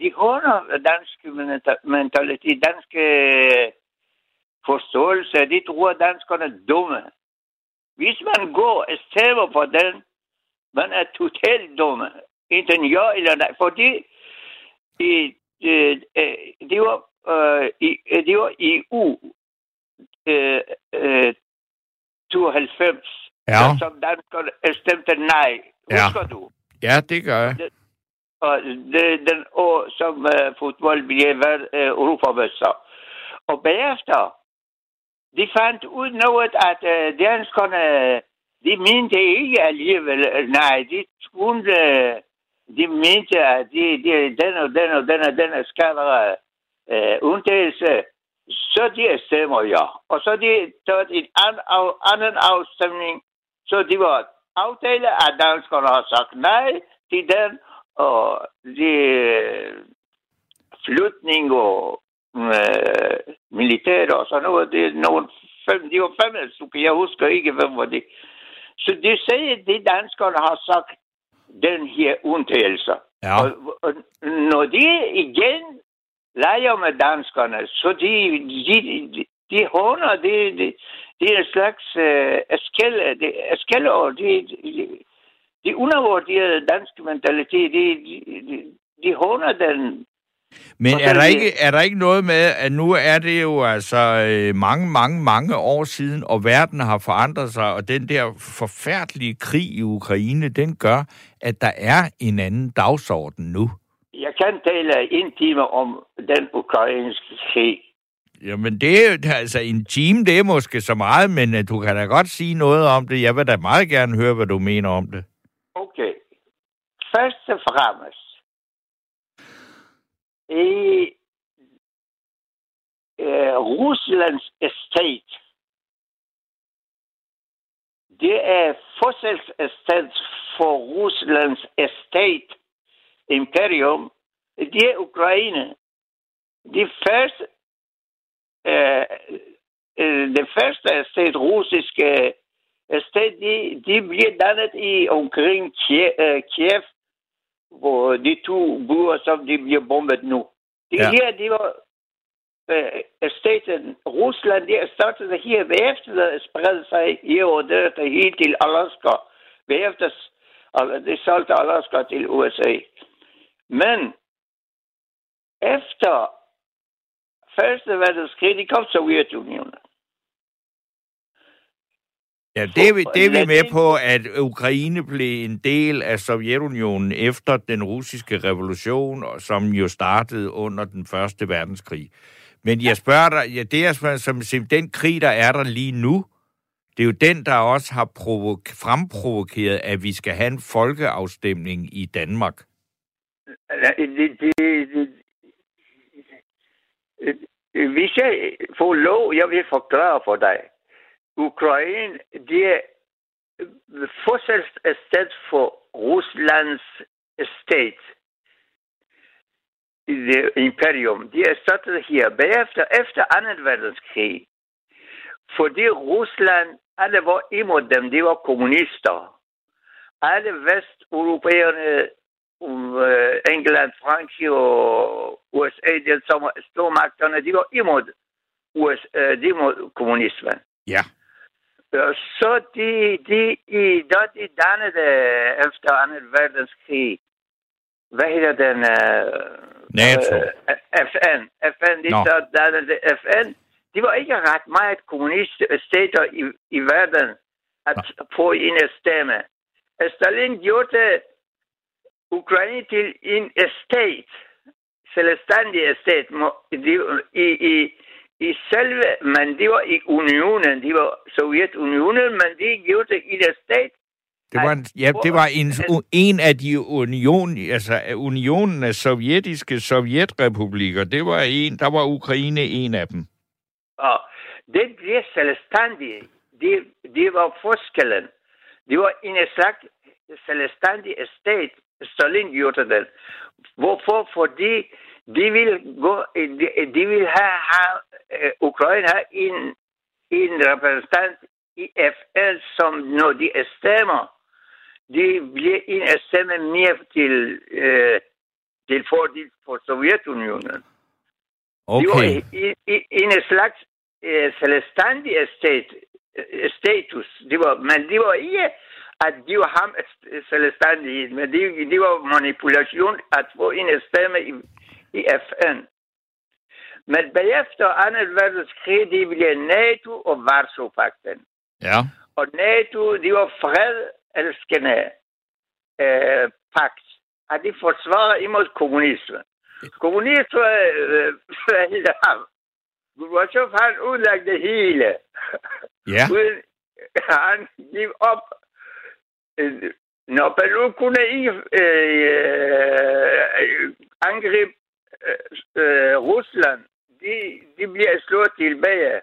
de håner dansk menta- mentalitet, danske forståelse, de tror, danskerne er dumme. Hvis man går og stemmer på den, man er totalt dumme. Enten ja eller nej. Fordi i, det, det, var, øh, i, det var EU øh, øh, 92, Ja. som danskerne stemte nej. Ja. Husker du? Ja, det gør jeg. Og det, den år, som uh, fodbold blev uh, europamester. Og bagefter, de fandt ud noget, at uh, danskerne, de mente ikke alligevel, øh, nej, de skulle, øh, de mente, at de, de, den og den og den og den skal være øh, undtagelse, øh, så de stemmer ja. Og så de taget en an, af, anden afstemning, så de var aftale, at danskerne har sagt nej til den, og de flytning og øh, militær og sådan noget, det er nogle fem, de var fem stykker, jeg husker ikke, hvem var det. Så de sagde, at de danskerne har sagt den her undtagelse. Ja. Og, og når de igen leger med danskerne, så de, de, de, de håner, de, de, de er en slags øh, skæld, de, de, de, de undervurderede danske mentalitet, de, de, de, de håner den. Men er der, ikke, er der ikke noget med, at nu er det jo altså øh, mange, mange, mange år siden, og verden har forandret sig, og den der forfærdelige krig i Ukraine, den gør, at der er en anden dagsorden nu. Jeg kan tale en time om den ukrainske krig. Jamen, det er altså en time, det er måske så meget, men øh, du kan da godt sige noget om det. Jeg vil da meget gerne høre, hvad du mener om det. Okay. Først og fremmest, i øh, Ruslands estate. det er fosselsestat for Ruslands estate imperium, det er Ukraine. Det første, øh, øh, det første stat, russiske stat, de, de bliver dannet i omkring Kiev øh, hvor de to byer, som de bliver bombet nu. De Ja. her, de var øh, staten Rusland, de er startet her, der spredte sig her og der til helt til Alaska. Bagefter og de solgte Alaska til USA. Men efter første verdenskrig, de kom Sovjetunionen. Ja, det er, vi, det er vi med på, at Ukraine blev en del af Sovjetunionen efter den russiske revolution, som jo startede under den første verdenskrig. Men jeg spørger dig, ja, det er spørger, som, som den krig, der er der lige nu, det er jo den, der også har provok- fremprovokeret, at vi skal have en folkeafstemning i Danmark. Det, det, det, det, hvis jeg får lov, jeg vil forklare for dig. Ukraine, det er sted for Ruslands stat. Det imperium. De er startet her. Bagefter, efter 2. verdenskrig, fordi Rusland, alle var imod dem, de var kommunister. Alle vesteuropæerne, um, øh, England, Frankrig og USA, de som stormagterne, de var imod, US, de imod kommunismen. Ja. Øh, Så de, de, i, da de dannede efter 2. verdenskrig, hvad hedder den? Øh, NATO. Øh, FN. FN, de Nå. så dannede FN. De var ikke ret meget kommuniststater i, i verden at få en stemme. Stalin gjorde Ukraine til en stat, selvstændig stat, de- i, i, i selve, men de var i unionen, de var Sovjetunionen, men de gjorde det i en stat. Det var, en, ja, det var en, en af de union, altså unionen af sovjetiske sovjetrepublikker. Det var en, der var Ukraine en af dem. Og det blev selvstændige. Det, det var forskellen. Det var en slags selvstændig stat, Stalin gjorde den. Hvorfor? Fordi de vil gå, de, de vil have, have uh, Ukraine have en, en repræsentant i FN, som når de stemmer, de bliver en stemme mere til, uh, til fordel for Sovjetunionen. De var Okay. i, i, en slags øh, selvstændig stat, øh, status. De var, men det var ikke, at de var ham øh, selvstændige, men det, det var manipulation at få en stemme i, i FN. Men bagefter 2. verdenskrig, det blev NATO og Varsovpakten. Ja. Og NATO, det var fredelskende øh, pagt. At de forsvarer imod kommunisme. Kommunisme, øh? Gorbachev, han udlagde det hele. Ja. Uden- han giv op. Øh, Napoleon kunne ikke øh, angribe øh, øh, Rusland. De, de bliver slået tilbage.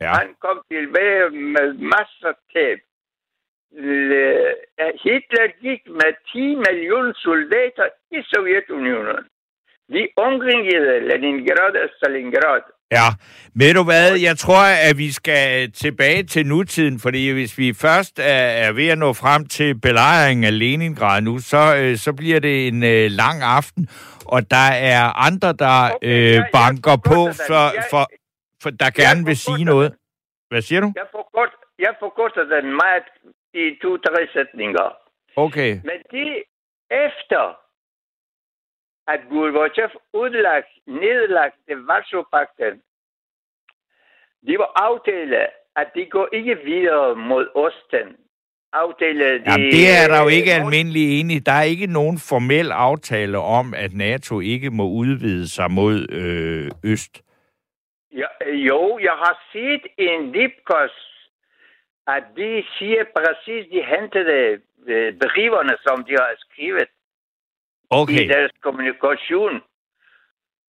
Ja. Han kom tilbage med masser af tab. Øh, Hitler gik med 10 millioner soldater i Sovjetunionen. De omringede Leningrad og Stalingrad. Ja, ved du hvad, jeg tror, at vi skal tilbage til nutiden, fordi hvis vi først er, ved at nå frem til belejringen af Leningrad nu, så, øh, så bliver det en lang aften, og der er andre, der Okay, øh, jeg- jeg banker på, forkorter for, Jeg- for, for der gerne vil sige forkorter noget. Hvad siger du? Jeg, forkort, jeg forkorter den meget i to-tre sætninger. Okay, Men de efter, at Gorbachev udlagt, nedlagt det Varsovpakten, de var aftale, at de går ikke videre mod Osten. Aftale, de, Jamen, det er der jo ikke øh, almindelig enige. Der er ikke nogen formel aftale om, at NATO ikke må udvide sig mod øh, øst. Ja, jo, jeg har set en Lipkos, at de siger præcis, de hentede øh, breverne, som de har skrevet i Okay, deres kommunikation.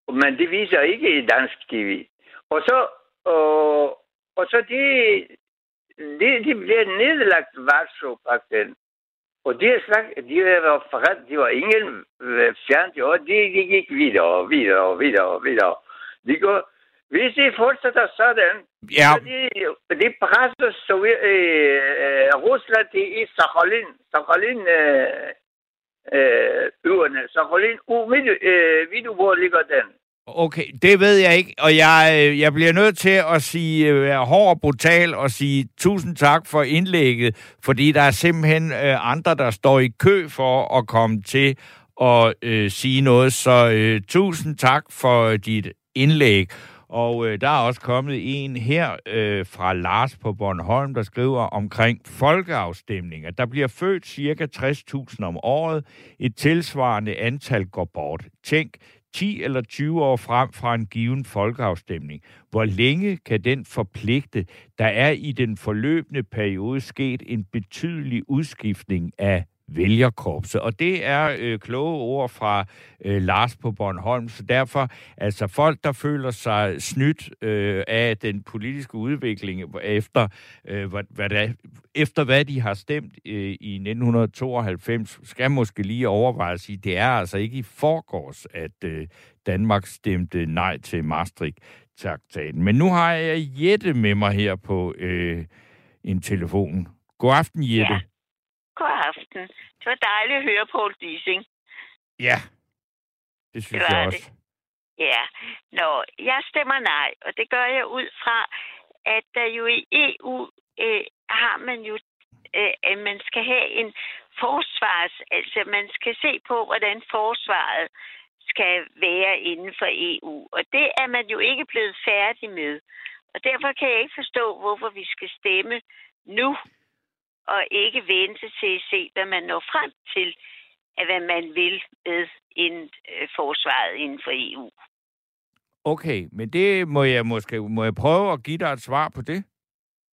Men det viser ikke i dansk tv. Og så, og, og så de, de, de blev nedlagt Varså-pakten. Og de, snak, de var forret, de var ingen øh, fjernt, og de, de gik videre og videre og videre og videre. De går, hvis de fortsætter sådan, Ja, så de, de presser Sovjet, øh, øh, Rusland i Sakhalin, Sakhalin øh, øh, øerne, Sakhalin, umidt, øh, ved du, hvor ligger den? Okay, det ved jeg ikke, og jeg, øh, jeg bliver nødt til at sige, øh, være hård og brutal og sige tusind tak for indlægget, fordi der er simpelthen øh, andre, der står i kø for at komme til at øh, sige noget, så øh, tusind tak for øh, dit indlæg. Og øh, der er også kommet en her øh, fra Lars på Bornholm, der skriver omkring folkeafstemninger. Der bliver født cirka 60.000 om året. Et tilsvarende antal går bort. Tænk, 10 eller 20 år frem fra en given folkeafstemning. Hvor længe kan den forpligte? Der er i den forløbende periode sket en betydelig udskiftning af vælgerkorpset. Og det er øh, kloge ord fra øh, Lars på Bornholm. Så derfor, altså folk, der føler sig snydt øh, af den politiske udvikling efter, øh, hvad, hvad der, efter hvad de har stemt øh, i 1992, skal måske lige overveje at sige, det er altså ikke i forgårs, at øh, Danmark stemte nej til Maastricht-traktaten. Men nu har jeg Jette med mig her på øh, en telefon. God aften, Jette. Ja. God aften. Det var dejligt at høre Paul Dissing. Ja, det synes Det jeg det. også. Ja. Nå, jeg stemmer nej, og det gør jeg ud fra, at der jo i EU øh, har man jo, øh, at man skal have en forsvars, altså man skal se på, hvordan forsvaret skal være inden for EU. Og det er man jo ikke blevet færdig med. Og derfor kan jeg ikke forstå, hvorfor vi skal stemme nu, og ikke vente til at se, hvad man når frem til, af hvad man vil med inden, øh, forsvaret inden for EU. Okay, men det må jeg måske må jeg prøve at give dig et svar på det.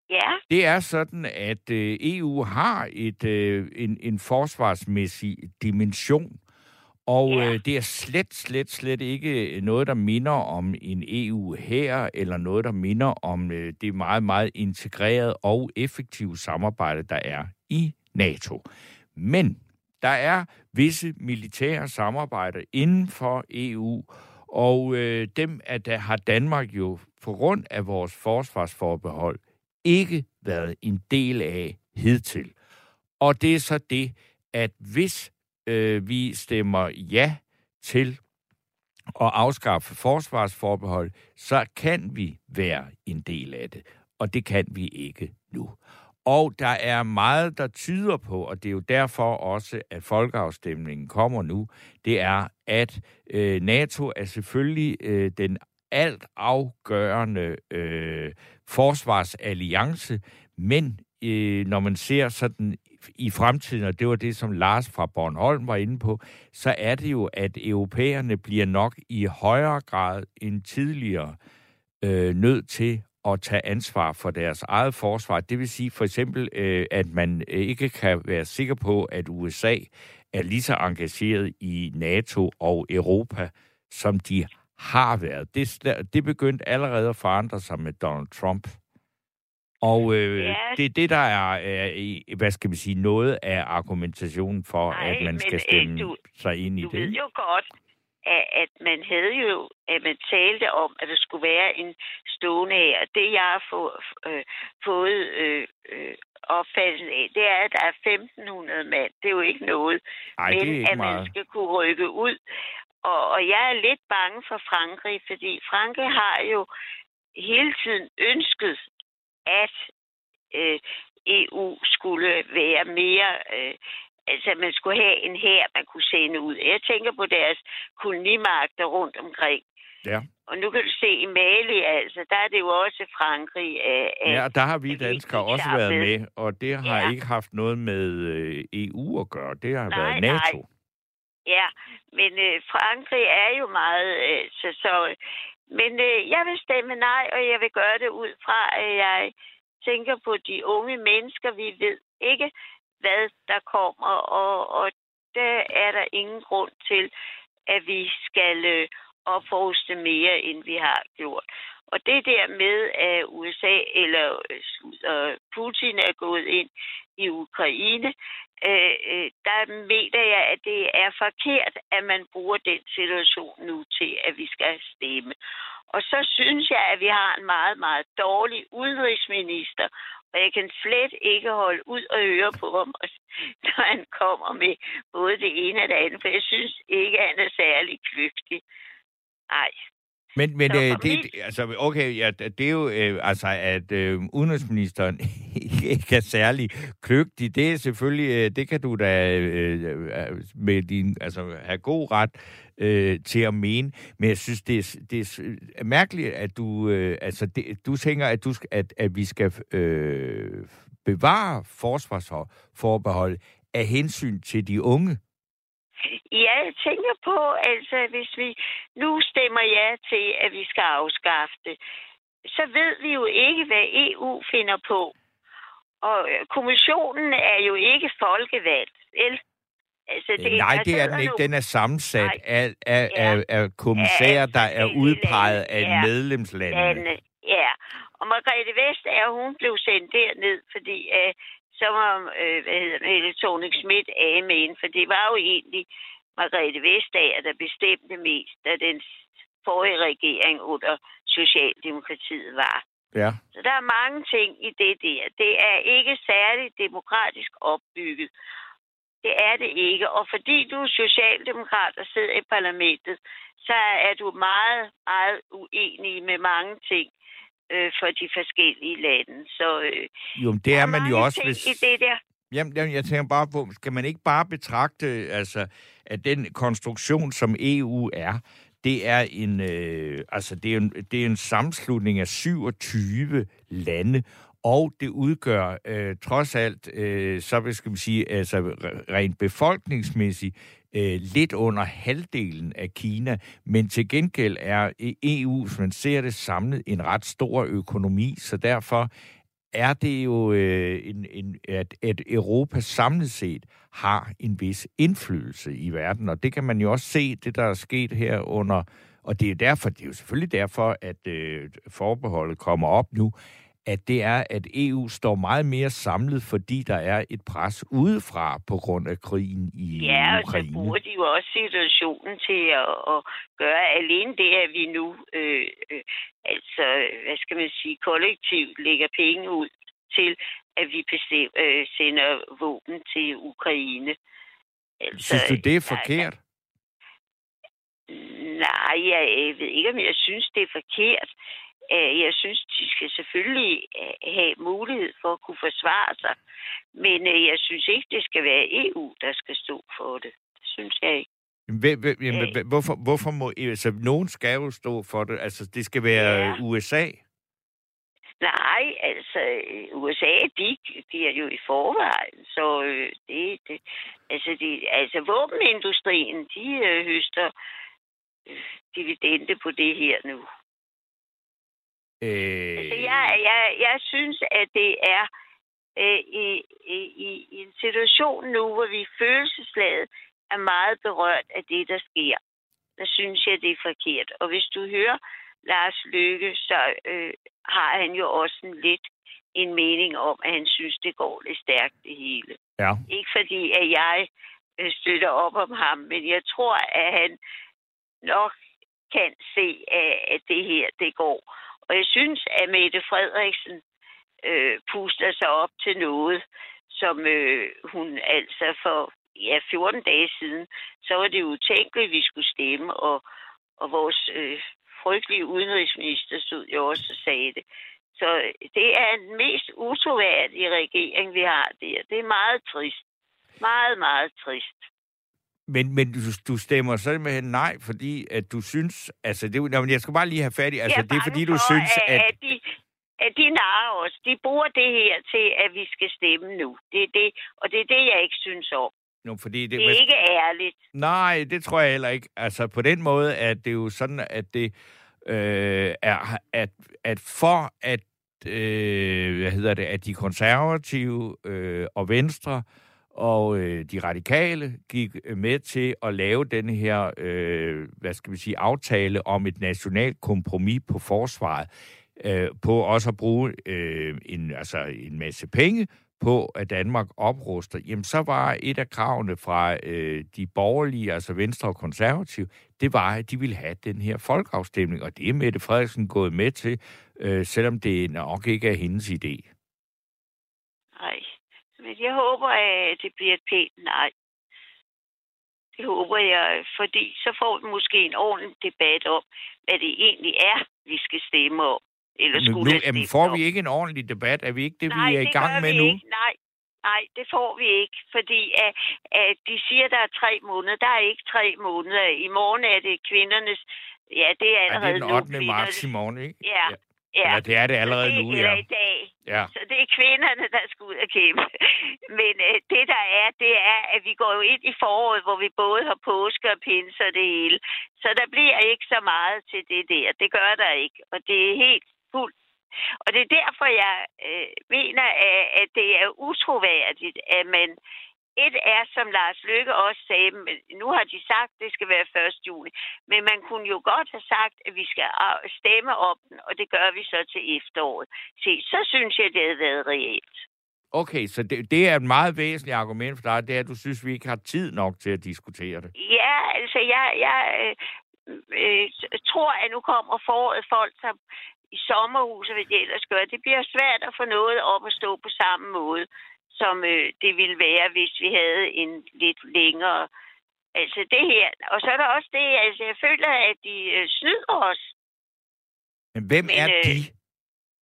Ja, Det er sådan, at øh, EU har et øh, en, en forsvarsmæssig dimension, og Ja. øh, det er slet, slet, slet ikke noget, der minder om en EU her eller noget, der minder om øh, det meget, meget integrerede og effektive samarbejde, der er i NATO. Men der er visse militære samarbejder inden for EU, og øh, dem at der har Danmark jo på grund af vores forsvarsforbehold ikke været en del af hidtil. Og det er så det, at hvis øh, vi stemmer ja til at afskaffe forsvarsforbehold, så kan vi være en del af det. Og det kan vi ikke nu. Og der er meget, der tyder på, og det er jo derfor også, at folkeafstemningen kommer nu, det er, at øh, NATO er selvfølgelig øh, den alt afgørende øh, forsvarsalliance, men øh, når man ser sådan i fremtiden, og det var det, som Lars fra Bornholm var inde på, så er det jo, at europæerne bliver nok i højere grad end tidligere øh, nødt til at tage ansvar for deres eget forsvar. Det vil sige for eksempel, øh, at man ikke kan være sikker på, at USA er lige så engageret i NATO og Europa, som de har været. Det, det begyndte allerede at forandre sig med Donald Trump. Og øh, Ja. det er det, der er, i- hvad skal vi sige, noget af argumentationen for, Nej, at man men, skal øh, stemme du- sig ind i du det. ved jo godt, at, at man havde jo, at man talte om, at der skulle være en stående her. Det, jeg har få, øh, fået øh, øh, opfattelsen af, det er, at der er 1.500 mand. Det er jo ikke noget. Ej, men ikke at man meget. skal kunne rykke ud. Og, og jeg er lidt bange for Frankrig, fordi Frankrig har jo hele tiden ønsket, at øh, EU skulle være mere... Øh, altså, at man skulle have en her, man kunne sende ud. Jeg tænker på deres kolonimagter rundt omkring. Ja. Og nu kan du se i Mali, altså, der er det jo også Frankrig. Øh, Ja, og der har vi at vi danskere også været med. med, og det har Ja. ikke haft noget med øh, EU at gøre. Det har Nej, været nej. NATO. Ja, men øh, Frankrig er jo meget... Øh, så, så, men øh, jeg vil stemme nej, og jeg vil gøre det ud fra, at jeg tænker på de unge mennesker. Vi ved ikke, hvad der kommer, og, og der er der ingen grund til, at vi skal øh, opruste mere, end vi har gjort. Og det der med, at USA eller øh, øh, Putin er gået ind i Ukraine, øh, øh, der mener jeg, at det er forkert, at man bruger den situation nu til, at vi skal stemme. Og så synes jeg, at vi har en meget, meget dårlig udenrigsminister, og jeg kan slet ikke holde ud og høre på ham, når han kommer med både det ene og det andet, for jeg synes ikke, at han er særlig kløgtig. Nej, men, men øh, det, altså, okay, ja, det er jo, øh, altså, at øh, udenrigsministeren ikke er særlig kløgtig, det er selvfølgelig, øh, det kan du da øh, øh, med din, altså, have god ret øh, til at mene, men jeg synes, det er, det er s- mærkeligt, at du, øh, altså, det, du tænker, at, du, at, at vi skal øh, bevare forsvarsforbehold af hensyn til de unge. Ja, jeg tænker på, altså hvis vi nu stemmer ja til, at vi skal afskaffe det, så ved vi jo ikke, hvad EU finder på. Og øh, kommissionen er jo ikke folkevalgt, vel? Altså, Det, Nej, det er den ikke. Den er sammensat Nej. af, af, Ja. af, af kommissærer, der er udpeget af Ja. medlemslandene. lande. Ja, og Margrethe Vestager, hun blev sendt derned, fordi øh, så var, øh, hvad hedder det, Helle Thorning Schmidt af med hende, for det var jo egentlig Margrethe Vestager, der bestemte mest, da den forrige regering under Socialdemokratiet var. Ja. Så der er mange ting i det der. Det er ikke særligt demokratisk opbygget. Det er det ikke. Og fordi du er socialdemokrat og sidder i parlamentet, så er du meget, meget uenig med mange ting øh, for de forskellige lande. Så øh, Jo, men det er man jo også, hvis... i det der. Jamen, jeg tænker bare på, skal man ikke bare betragte, altså, at den konstruktion, som EU er, det er en, øh, altså, det er en, det er en sammenslutning af 27 lande, og det udgør øh, trods alt, øh, så skal man sige, altså re- rent befolkningsmæssigt, øh, lidt under halvdelen af Kina, men til gengæld er EU, hvis man ser det samlet, en ret stor økonomi, så derfor er det jo, øh, en, en, at, at Europa samlet set har en vis indflydelse i verden, og det kan man jo også se, det der er sket her under, og det er derfor, det er jo selvfølgelig derfor, at øh, forbeholdet kommer op nu, at det er, at EU står meget mere samlet, fordi der er et pres udefra på grund af krigen i Ja, og så Ukraine. bruger de jo også situationen til at, at gøre alene det, at vi nu, øh, øh, altså, hvad skal man sige, kollektivt lægger penge ud til, at vi bestem, øh, sender våben til Ukraine. Altså, Synes du, det er nej, forkert? Nej, jeg øh, ved ikke, om jeg synes, det er forkert. Øh, Jeg synes, de skal selvfølgelig øh, have mulighed for at kunne forsvare sig. Men øh, jeg synes ikke, det skal være EU, der skal stå for det. Det synes jeg ikke. Jamen, hvorfor, hvorfor må... Altså, nogen skal jo stå for det. Altså, det skal være Ja. USA. Nej, altså USA, de giver jo i forvejen, så øh, det, det, altså, de, altså våbenindustrien, de øh, høster øh, dividende på det her nu. Øh, Altså, jeg, jeg, jeg synes, at det er øh, i, i, i en situation nu, hvor vi følelsesladet er meget berørt af det, der sker. Der synes jeg, det er forkert. Og hvis du hører Lars Løkke, så øh, har han jo også en lidt en mening om, at han synes, det går lidt stærkt det hele. Ja. Ikke fordi, at jeg øh, støtter op om ham, men jeg tror, at han nok kan se, at, at det her, det går. Og jeg synes, at Mette Frederiksen øh, puster sig op til noget, som øh, hun altså for ja, 14 dage siden, så var det utænkeligt, at vi skulle stemme, og, og vores øh, frygtelige udenrigsminister stod jo også og sagde det. Så øh, det er den mest utroværdige regering, vi har der. Det er meget trist. Meget, meget trist. Men, men du, du stemmer simpelthen nej, fordi at du synes... Altså, det, er nå, men jeg skal bare lige have fat i... Altså, er det er fordi, du for, synes, at, at... at de, at de narer os. De bruger det her til, at vi skal stemme nu. Det er det, og det er det, jeg ikke synes om. Nå, fordi det, Det er ikke ærligt. Nej, det tror jeg heller ikke. Altså, på den måde er det jo sådan, at det øh, er... At, at for at... Øh, hvad hedder det? At de konservative øh, og Venstre og øh, de radikale gik øh, med til at lave den her, øh, hvad skal vi sige, aftale om et nationalt kompromis på forsvaret, øh, på også at bruge øh, en, altså en masse penge på, at Danmark opruster, jamen så var et af kravene fra øh, de borgerlige, altså Venstre og Konservative, det var, at de ville have den her folkeafstemning, og det er Mette Frederiksen gået med til, øh, selvom det nok ikke er hendes idé. Nej, men jeg håber, at det bliver et pænt nej. Det håber jeg, fordi så får vi måske en ordentlig debat om, hvad det egentlig er, vi skal stemme om. Eller Men skulle nu, det jamen, får om. vi ikke en ordentlig debat? Er vi ikke det, Nej, vi er i det gang gør med vi nu? Ikke. Nej, nej, det får vi ikke, fordi at, at de siger, der er tre måneder. Der er ikke tre måneder. I morgen er det kvindernes... Ja, det er Ja, det allerede er den nu 8. marts kvindernes... i morgen, ikke? Ja, ja. Eller det er det allerede det, nu, eller ja. i dag. Ja. Så det er kvinderne, der skal ud og kæmpe. Men øh, det, der er, det er, at vi går jo ind i foråret, hvor vi både har påske og pinse og det hele. Så der bliver ikke så meget til det der. Det gør der ikke. Og det er helt fuldt. Og det er derfor, jeg øh, mener, at, at det er utroværdigt, at man... Et er, som Lars Lykke også sagde, men nu har de sagt, at det skal være 1. juni. Men man kunne jo godt have sagt, at vi skal ah, stemme om den, og det gør vi så til efteråret. Se, så synes jeg, det havde været reelt. Okay, så det, det er et meget væsentligt argument for dig, det er, at du synes, vi ikke har tid nok til at diskutere det. Ja, altså, jeg, jeg øh, øh, tror, at nu kommer foråret folk, der i sommerhus, og hvad de ellers gør. Det bliver svært at få noget op at stå på samme måde, som øh, det ville være, hvis vi havde en lidt længere... Altså det her. Og så er der også det, altså jeg føler, at de øh, snyder os. Men hvem Men, er øh, de?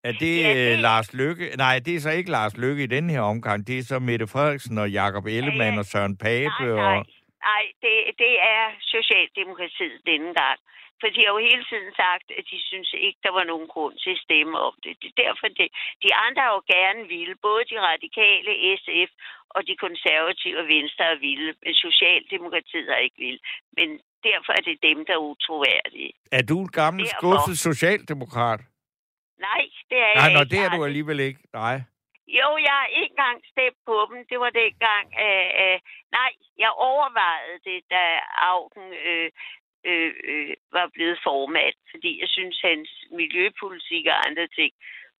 Er det, ja, ja, det- det Lars Lykke? Nej, det er så ikke Lars Lykke i den her omgang. Det er så Mette Frederiksen og Jakob Ellemann ja. og Søren Pape. Nej, nej. Og... Nej, det, det er Socialdemokratiet denne gang. For de har jo hele tiden sagt, at de synes ikke, der var nogen grund til at stemme om det. Det er derfor, det, de andre har jo gerne ville. Både de radikale, SF og de konservative og Venstre er ville. Men Socialdemokratiet har ikke ville. Men derfor er det dem, der er utroværdige. Er du en gammel Derfor. skuffet socialdemokrat? Nej, det er Nej, jeg nå, ikke. det er du alligevel ikke. Nej. Jo, jeg har ikke engang stemt på dem. Det var dengang. Øh, øh, nej, jeg overvejede det, da Augen øh, øh, øh, var blevet formand, fordi jeg synes, hans miljøpolitik og andre ting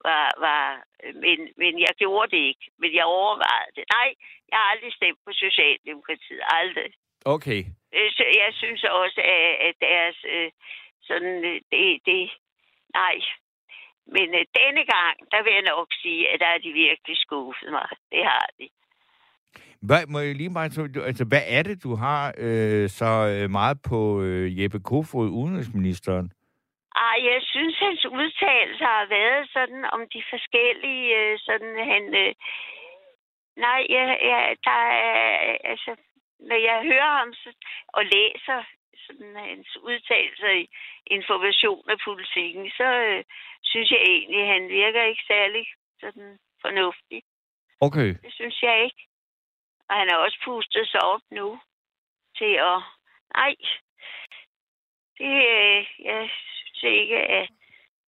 var... var øh, men, men jeg gjorde det ikke. Men jeg overvejede det. Nej, jeg har aldrig stemt på Socialdemokratiet. Aldrig. Okay. Øh, så Jeg synes også, at, at deres... Øh, sådan, det, det... Nej. Men øh, denne gang, der vil jeg nok sige, at der er de virkelig skuffet mig. Det har de. Hvad, må jeg lige meget, så- altså, hvad er det, du har øh, så øh, meget på øh, Jeppe Kofod, udenrigsministeren? Ej, jeg synes, hans udtalelser har været sådan om de forskellige, øh, sådan han... Øh, nej, jeg, jeg, der er, altså, når jeg hører ham så, og læser sådan hans udtalelser i information af politikken, så øh, synes jeg egentlig, at han virker ikke særlig sådan fornuftig. Okay. Det synes jeg ikke. Og han har også pustet sig op nu til at... Nej, det, øh, jeg synes ikke, at...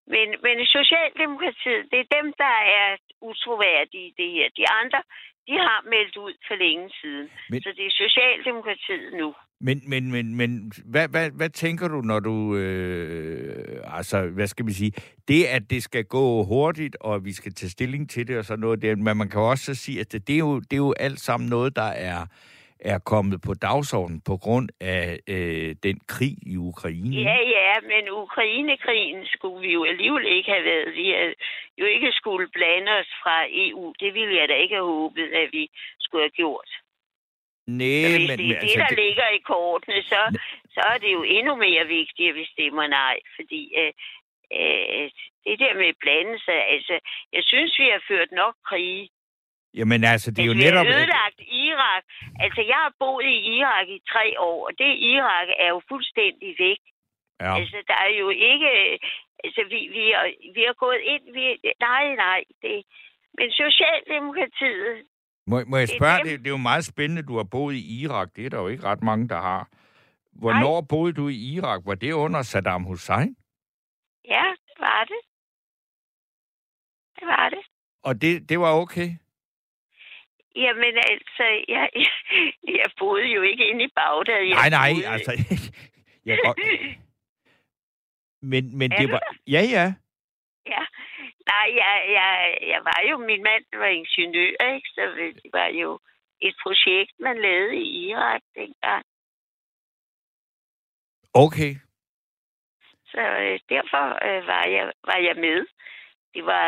Men, men Socialdemokratiet, det er dem, der er utroværdige i det her. De andre, de har meldt ud for længe siden. Men... Så det er Socialdemokratiet nu. Men, men, men, men hvad, hvad, hvad tænker du, når du, øh, altså, hvad skal vi sige, det, at det skal gå hurtigt, og vi skal tage stilling til det og sådan noget, det, men man kan også så sige, at det, det, er, jo, det er jo alt sammen noget, der er, er kommet på dagsordenen på grund af øh, den krig i Ukraine. Ja, ja, men Ukrainekrigen skulle vi jo alligevel ikke have været. Vi havde jo ikke skulle blande os fra EU. Det ville jeg da ikke have håbet, at vi skulle have gjort. Så hvis men, det men er det, der det, ligger i kortene, så, så er det jo endnu mere vigtigt, at vi stemmer nej. Fordi øh, øh, det der med at blande sig, altså, jeg synes, vi har ført nok krige. jamen altså, det er jo altså, vi netop... har ødelagt Irak. Altså, jeg har boet i Irak i tre år, og det Irak er jo fuldstændig væk. Ja. Altså, der er jo ikke... Altså, vi, vi, har, vi har gået ind... Vi, nej, nej, det... Men Socialdemokratiet... Må, må jeg spørge, det, det er jo meget spændende, du har boet i Irak. Det er der jo ikke ret mange, der har. Hvornår Nej. boede du i Irak? Var det under Saddam Hussein? Ja, det var det. Det var det. Og det, det var okay? Jamen altså, jeg, jeg, jeg boede jo ikke inde i Bagdad. Jeg Nej, nej, boede... altså... jeg godt... Men, men det var... Ja, ja. Ja. Nej, jeg, jeg, jeg var jo... Min mand var ingeniør, ikke? Så det var jo et projekt, man lavede i Irak dengang. Okay. Så øh, derfor øh, var, jeg, var jeg med. Det var,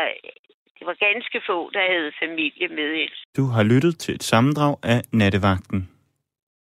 det var ganske få, der havde familie med. Du har lyttet til et sammendrag af Nattevagten.